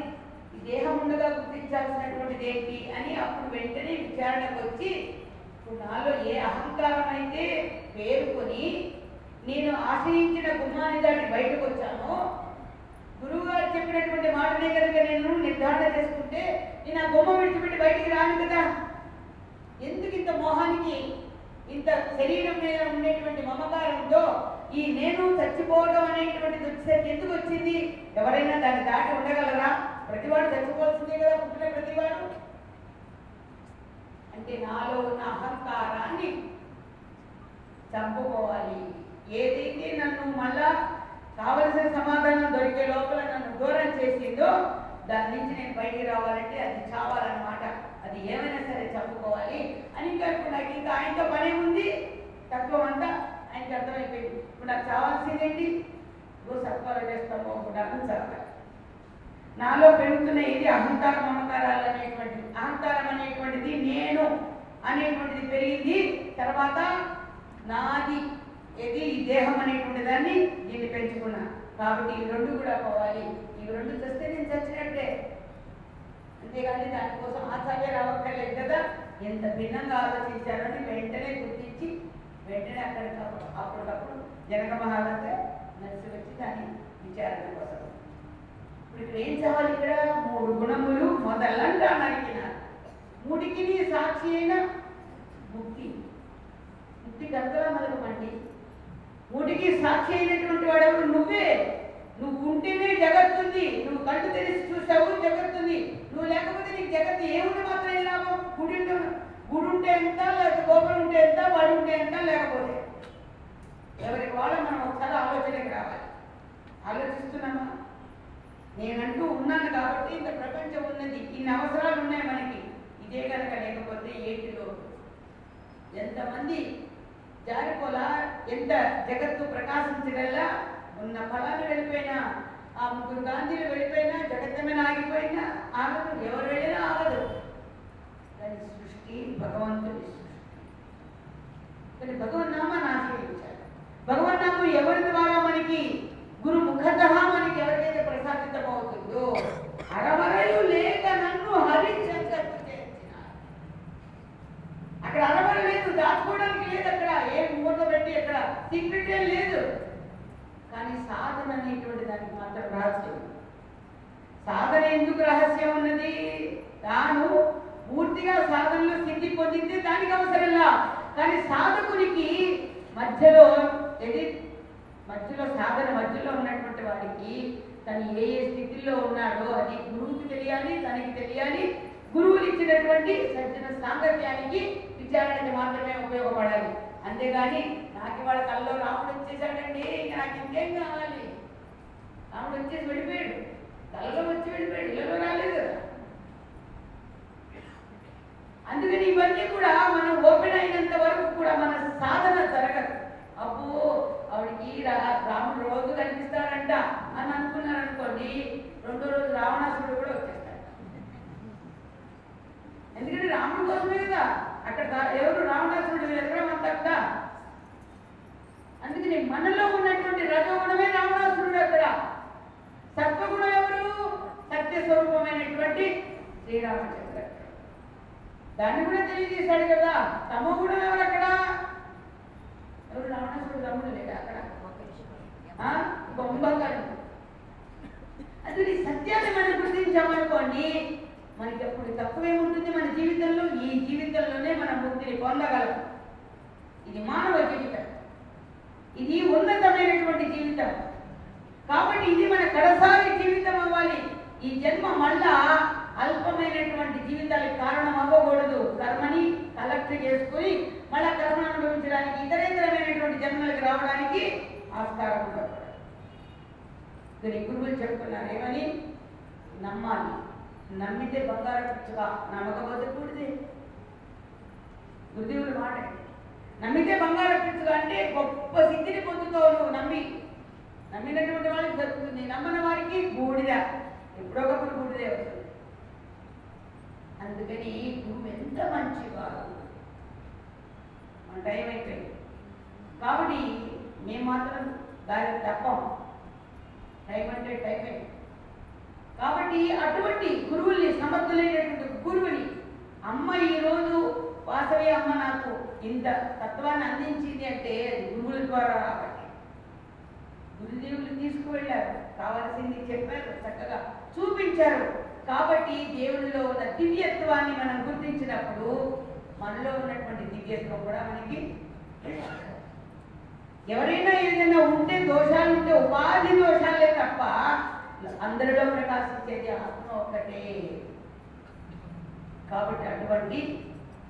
దేహముండగా దేహం ఉండగా అని అప్పుడు వెంటనే విచారణకు వచ్చి ఇప్పుడు నాలో ఏ అహంకారం అయితే పేరుకొని నేను ఆశ్రయించిన గుమ్మాన్ని దాటి బయటకు వచ్చాను గురువు గారు చెప్పినటువంటి మాటనే కనుక నేను నిర్ధారణ చేసుకుంటే నేను ఆ బొమ్మ విడిచిపెట్టి బయటికి రాను కదా. ఎందుకు ఇంత మోహానికి ఇంత శరీరం మీద ఉండేటువంటి మమకారంతో ఈ నేను చచ్చిపోవడం అనేటువంటి వచ్చేసరికి ఎందుకు వచ్చింది? ఎవరైనా దాన్ని దాటి ఉండగలరా? ప్రతివాడు చచ్చిపోవాల్సిందే కదా పుట్టిన ప్రతివాడు? అంటే నాలో ఉన్న అహంకారాన్ని చంపుకోవాలి. ఏదైతే నన్ను మళ్ళా కావలసిన సమాధానం దొరికే లోపల నన్ను దూరం చేసిందో దాని నుంచి నేను బయటికి రావాలంటే అది చావాలన్నమాట. అది ఏమైనా సరే చంపుకోవాలి. అని ఇంకా ఇప్పుడు నాకు ఇంకా ఆయనతో పని ఉంది. తత్వం అంతా ఆయనకి అర్థమైపోయింది. ఇప్పుడు నాకు చావాల్సిందేంటి ఓ సత్వాలు చేస్తాము కూడా చావాలి నాలో పెరుగుతున్న ఇది అహంకారం మమకారాలు అనేటువంటిది అహంకారం అనేటువంటిది నేను అనేటువంటిది పెరిగింది. తర్వాత నాది ఇది ఈ దేహం అనేటువంటి దాన్ని దీన్ని పెంచుకున్నా. కాబట్టి ఈ రెండు కూడా పోవాలి. ఈ రెండు చూస్తే నేను చచ్చినట్టే. అంతేగాని దానికోసం ఆచార్య రావక్కర్లేదు కదా. ఎంత భిన్నంగా ఆలోచించారని వెంటనే గుర్తించి వెంటనే అక్కడికి అప్పటికప్పుడు జనక మహారాజా నడిచి వచ్చి దాన్ని విచారణ కోసం. ఇప్పుడు ఇక్కడ ఏం చావాలి ఇక్కడ? మూడు గుణములు మొదలంగా నరికినారు మూడికి సాక్షి అయిన ముక్తి. ముక్తి కర్తలా మలకమండి మూడికి సాక్షి అయినటువంటి వాడెవరు? నువ్వే. నువ్వు ఉంటేనే జగత్తుంది. నువ్వు కళ్ళు తెరిచి చూసావు జగత్తుంది. నువ్వు లేకపోతే నీకు జగత్తు ఏముంది మాత్రం ఏం లాభం? గుడి గుడి ఉంటే ఎంత లేకపోతే గోపురం ఉంటే ఎంత వాడు ఉంటే ఎంత లేకపోతే? ఎవరికి వాళ్ళ మనం ఒకసారి ఆలోచనకి రావాలి. ఆలోచిస్తున్నామా? నేనంటూ ఉన్నాను కాబట్టి ఇంత ప్రపంచం ఉన్నది ఇన్ని అవసరాలు ఉన్నాయి మనకి. ఇదే కనుక లేకపోతే ఏంటిలో ఎంతమంది జారిపోలా ఎంత జగత్తు ప్రకాశించగల్లా ఉన్న ఫలాలు వెళ్ళిపోయినా ఆ ముగ్గురు గాంధీలు వెళ్ళిపోయినా జగత్తమైన ఆగిపోయినా ఆగదు. ఎవరు వెళ్ళినా ఆగదు. కానీ సృష్టి. భగవంతుడి కానీ భగవన్నామాన్ని ఆశ్రయించాలి భగవన్నామం ఎవరి ద్వారా మనకి గురు ముఖత మనకి ఎవరికైతే ప్రసాదితమవుతుందో అరవరలు లేక నన్ను హరిచంద్రకు అక్కడ అరవరు లేదు దాచుకోవడానికి లేదు అక్కడ ఏ మూట పెట్టి అక్కడ సీక్రెట్ ఏం లేదు. కానీ సాధన అనేటువంటి దానికి మాత్రం రహస్యం సాధన ఎందుకు రహస్యం ఉన్నది తాను పూర్తిగా సాధనలో సిద్ధి పొందితే దానికి అవసరంలా కానీ సాధకునికి మధ్యలో ఇది మధ్యలో సాధన మధ్యలో ఉన్నటువంటి వాడికి తను ఏ ఏ స్థితిలో ఉన్నాడో అది గురువుకి తెలియాలి తనకి తెలియాలి. గురువులు ఇచ్చినటువంటి సజ్జన సాంగత్యానికి విచారణకి మాత్రమే ఉపయోగపడాలి. అంతేగాని నాకు ఇవాళ కల్లో రాముడు వచ్చేసాడండి ఇంకా నాకు ఇంకేం కావాలి? రాముడు వచ్చేసి వెళ్ళిపోయాడు. కళ్ళలో వచ్చి వెళ్ళిపోయాడు ఇళ్ళలో రాలేదు కదా. అందుకని ఇవన్నీ కూడా మనం ఓపెన్ అయినంత వరకు కూడా మన సాధన జరగదు. అబ్బో ఆవిడకి రాముడు రోజు కనిపిస్తాడంట అని అనుకున్నారు అనుకోండి రెండో రోజు రావణాసుడు కూడా వచ్చేస్తాడు. ఎందుకంటే రాముడు కోసమే కదా. అక్కడ ఎవరు? రావణాసుడు ఎక్కడం అంతా కదా అందుకని మనలో ఉన్నటువంటి రజోగుణమే రావణాసురుడు అక్కడ. సత్వగుణం ఎవరు? సత్య స్వరూపమైనటువంటి శ్రీరామచంద్ర దాన్ని కూడా తెలియజేశాడు కదా. తమ కూడా ఎవరు అక్కడ? ఎవరు తమ్ముడు లేడా అక్కడ? ఆ? అసలు అది సత్యాన్ని మనం గుర్తించామనుకోండి మనకి అప్పుడు తక్కువేముంటుంది మన జీవితంలో. ఈ జీవితంలోనే మనం ముక్తిని పొందగలం. ఇది మానవ జీవితం. ఇది ఉన్నతమైనటువంటి జీవితం. కాబట్టి ఇది మన కడసారి జీవితం అవ్వాలి. ఈ జన్మ మళ్ళా అల్పమైనటువంటి జీవితాలకు కారణం అవ్వకూడదు. కర్మని కలెక్ట్ చేసుకుని మళ్ళా కర్మను అనుభవించడానికి ఇతరేతరమైనటువంటి జన్మలకు రావడానికి ఆస్కారం ఉండకూడదు దీని గురువులు చెప్తున్నారు ఏమని? నమ్మాలి. నమ్మితే బంగారం పిచ్చుగా నమ్మకపోతే కూడితే గురుదేవులు మాట నమ్మితే బంగారం పిచ్చుగా అంటే గొప్ప సిద్ధిని పొందుతావు నువ్వు నమ్మి. నమ్మినటువంటి వాళ్ళకి దొరుకుతుంది నమ్మని వారికి బూడిద. ఎప్పుడో ఒకప్పుడు బూడిదే వస్తుంది. అందుకని గురువు ఎంత మంచివారు? మన టైం అయిపోయింది. కాబట్టి మేము మాత్రం దారి తప్పం. టైం అంటే టైం అయింది కాబట్టి అటువంటి గురువుల్ని సమర్థులైనటువంటి గురువుని అమ్మ ఈరోజు వాసవి అమ్మ నాకు ఇంత తత్వాన్ని అందించింది అంటే అది గురువుల ద్వారా రాబట్టి గురుదేవులు తీసుకువెళ్ళారు. కావాల్సింది చెప్పారు చక్కగా చూపించారు. కాబట్టి దేవుడిలో ఉన్న దివ్యత్వాన్ని మనం గుర్తించినప్పుడు మనలో ఉన్నటువంటి దివ్యత్వం కూడా మనకి ఎవరైనా ఏదైనా ఉంటే దోషాలు ఉంటే ఉపాధి దోషాలే తప్ప అందరిలో ప్రకాశించేది ఆత్మ ఒక్కటే. కాబట్టి అటువంటి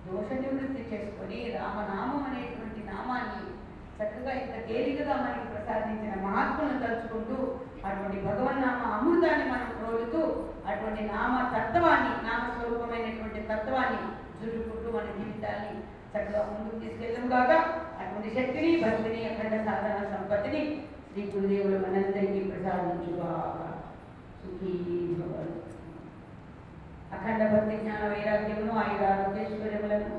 దోష నివృత్తి చేసుకొని రామనామం అనేటువంటి నామాన్ని చక్కగా ఇంత తేలికగా మనకి ప్రసాదించిన మహాత్ములను తలుచుకుంటూ అటువంటి భగవన్నామ అమృతాన్ని మనం రోజుతూ అటువంటి నామ తత్వాన్ని నామస్వరూపమైనటువంటి తత్వాన్ని చుట్టుకుంటూ మన జీవితాన్ని చక్కగా ముందుకు తీసుకెళ్ళం కాక అటువంటి శక్తిని భక్తిని అఖండ సాధన సంపత్తిని శ్రీ గురుదేవులు మనందరికీ ప్రసాదించుగాక. సుఖీ భవన్ అఖండ భక్తి జ్ఞాన వైరాగ్యమును ఆయుర ఆయురారోగ్యేశ్వర్యములను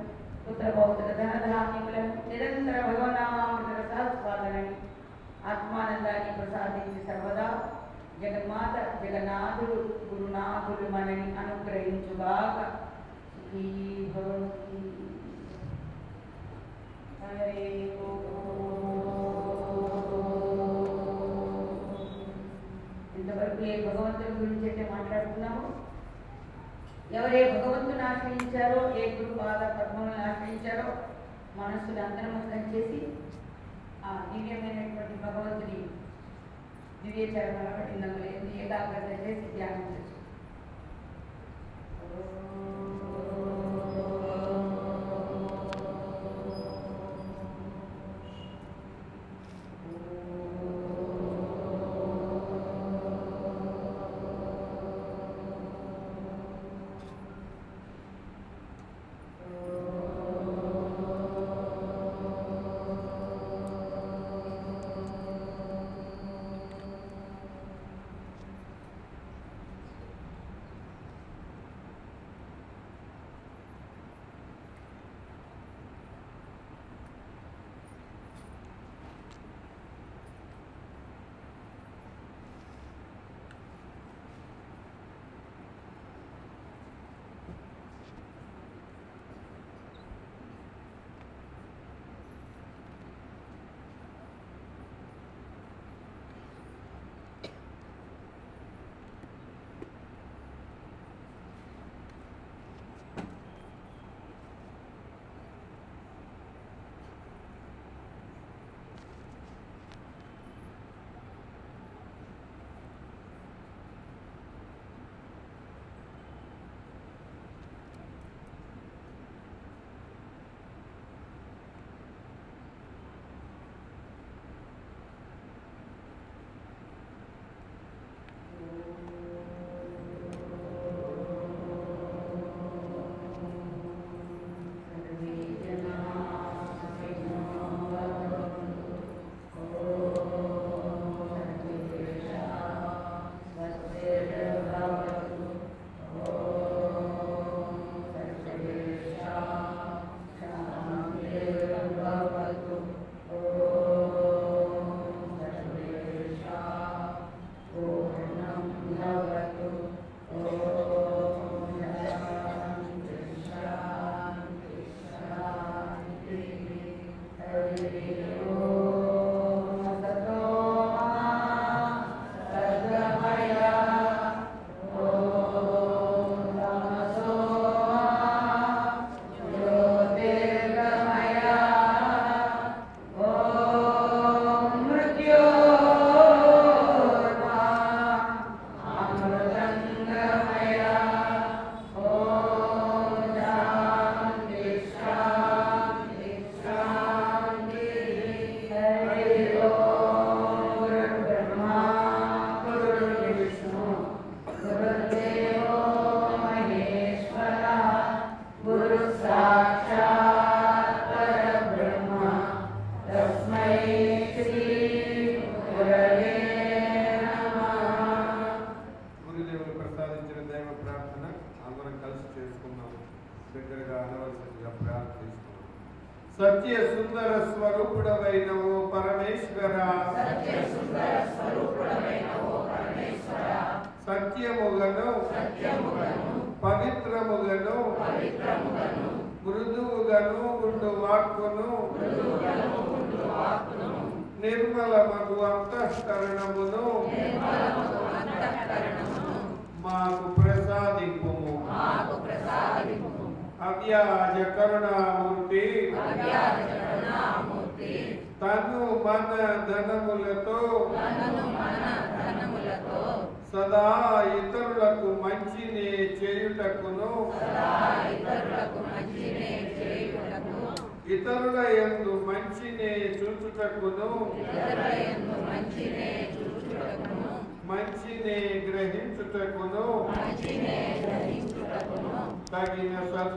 పుత్ర భౌతిక ధనధాన్యములను నిరంతర భగవన్నామామృత సహస్వాదనని ఆత్మానందాన్ని ప్రసాదించి సర్వదా జగన్మాత జగన్నాథుడు గురునాథుడు మనని అనుగ్రహించుగాక. సుఖీ భవంతి. హరే ఇంతవరకు ఏ భగవంతుడి గురించి అయితే మాట్లాడుతున్నాము? ఎవరే భగవంతుని ఆశ్రయించారో ఏ గురు పాద పద్మములను ఆశ్రయించారో మనస్సును అంతర్ముఖం చేసి ఆ దివ్యమైనటువంటి భగవంతుని దివ్య చరణాల కఠినంలో ఏకాగ్రత చేసి ధ్యానం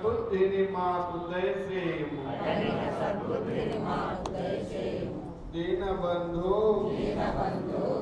సద్బుద్ధిని మాకు దయచేయము. దీనబంధు.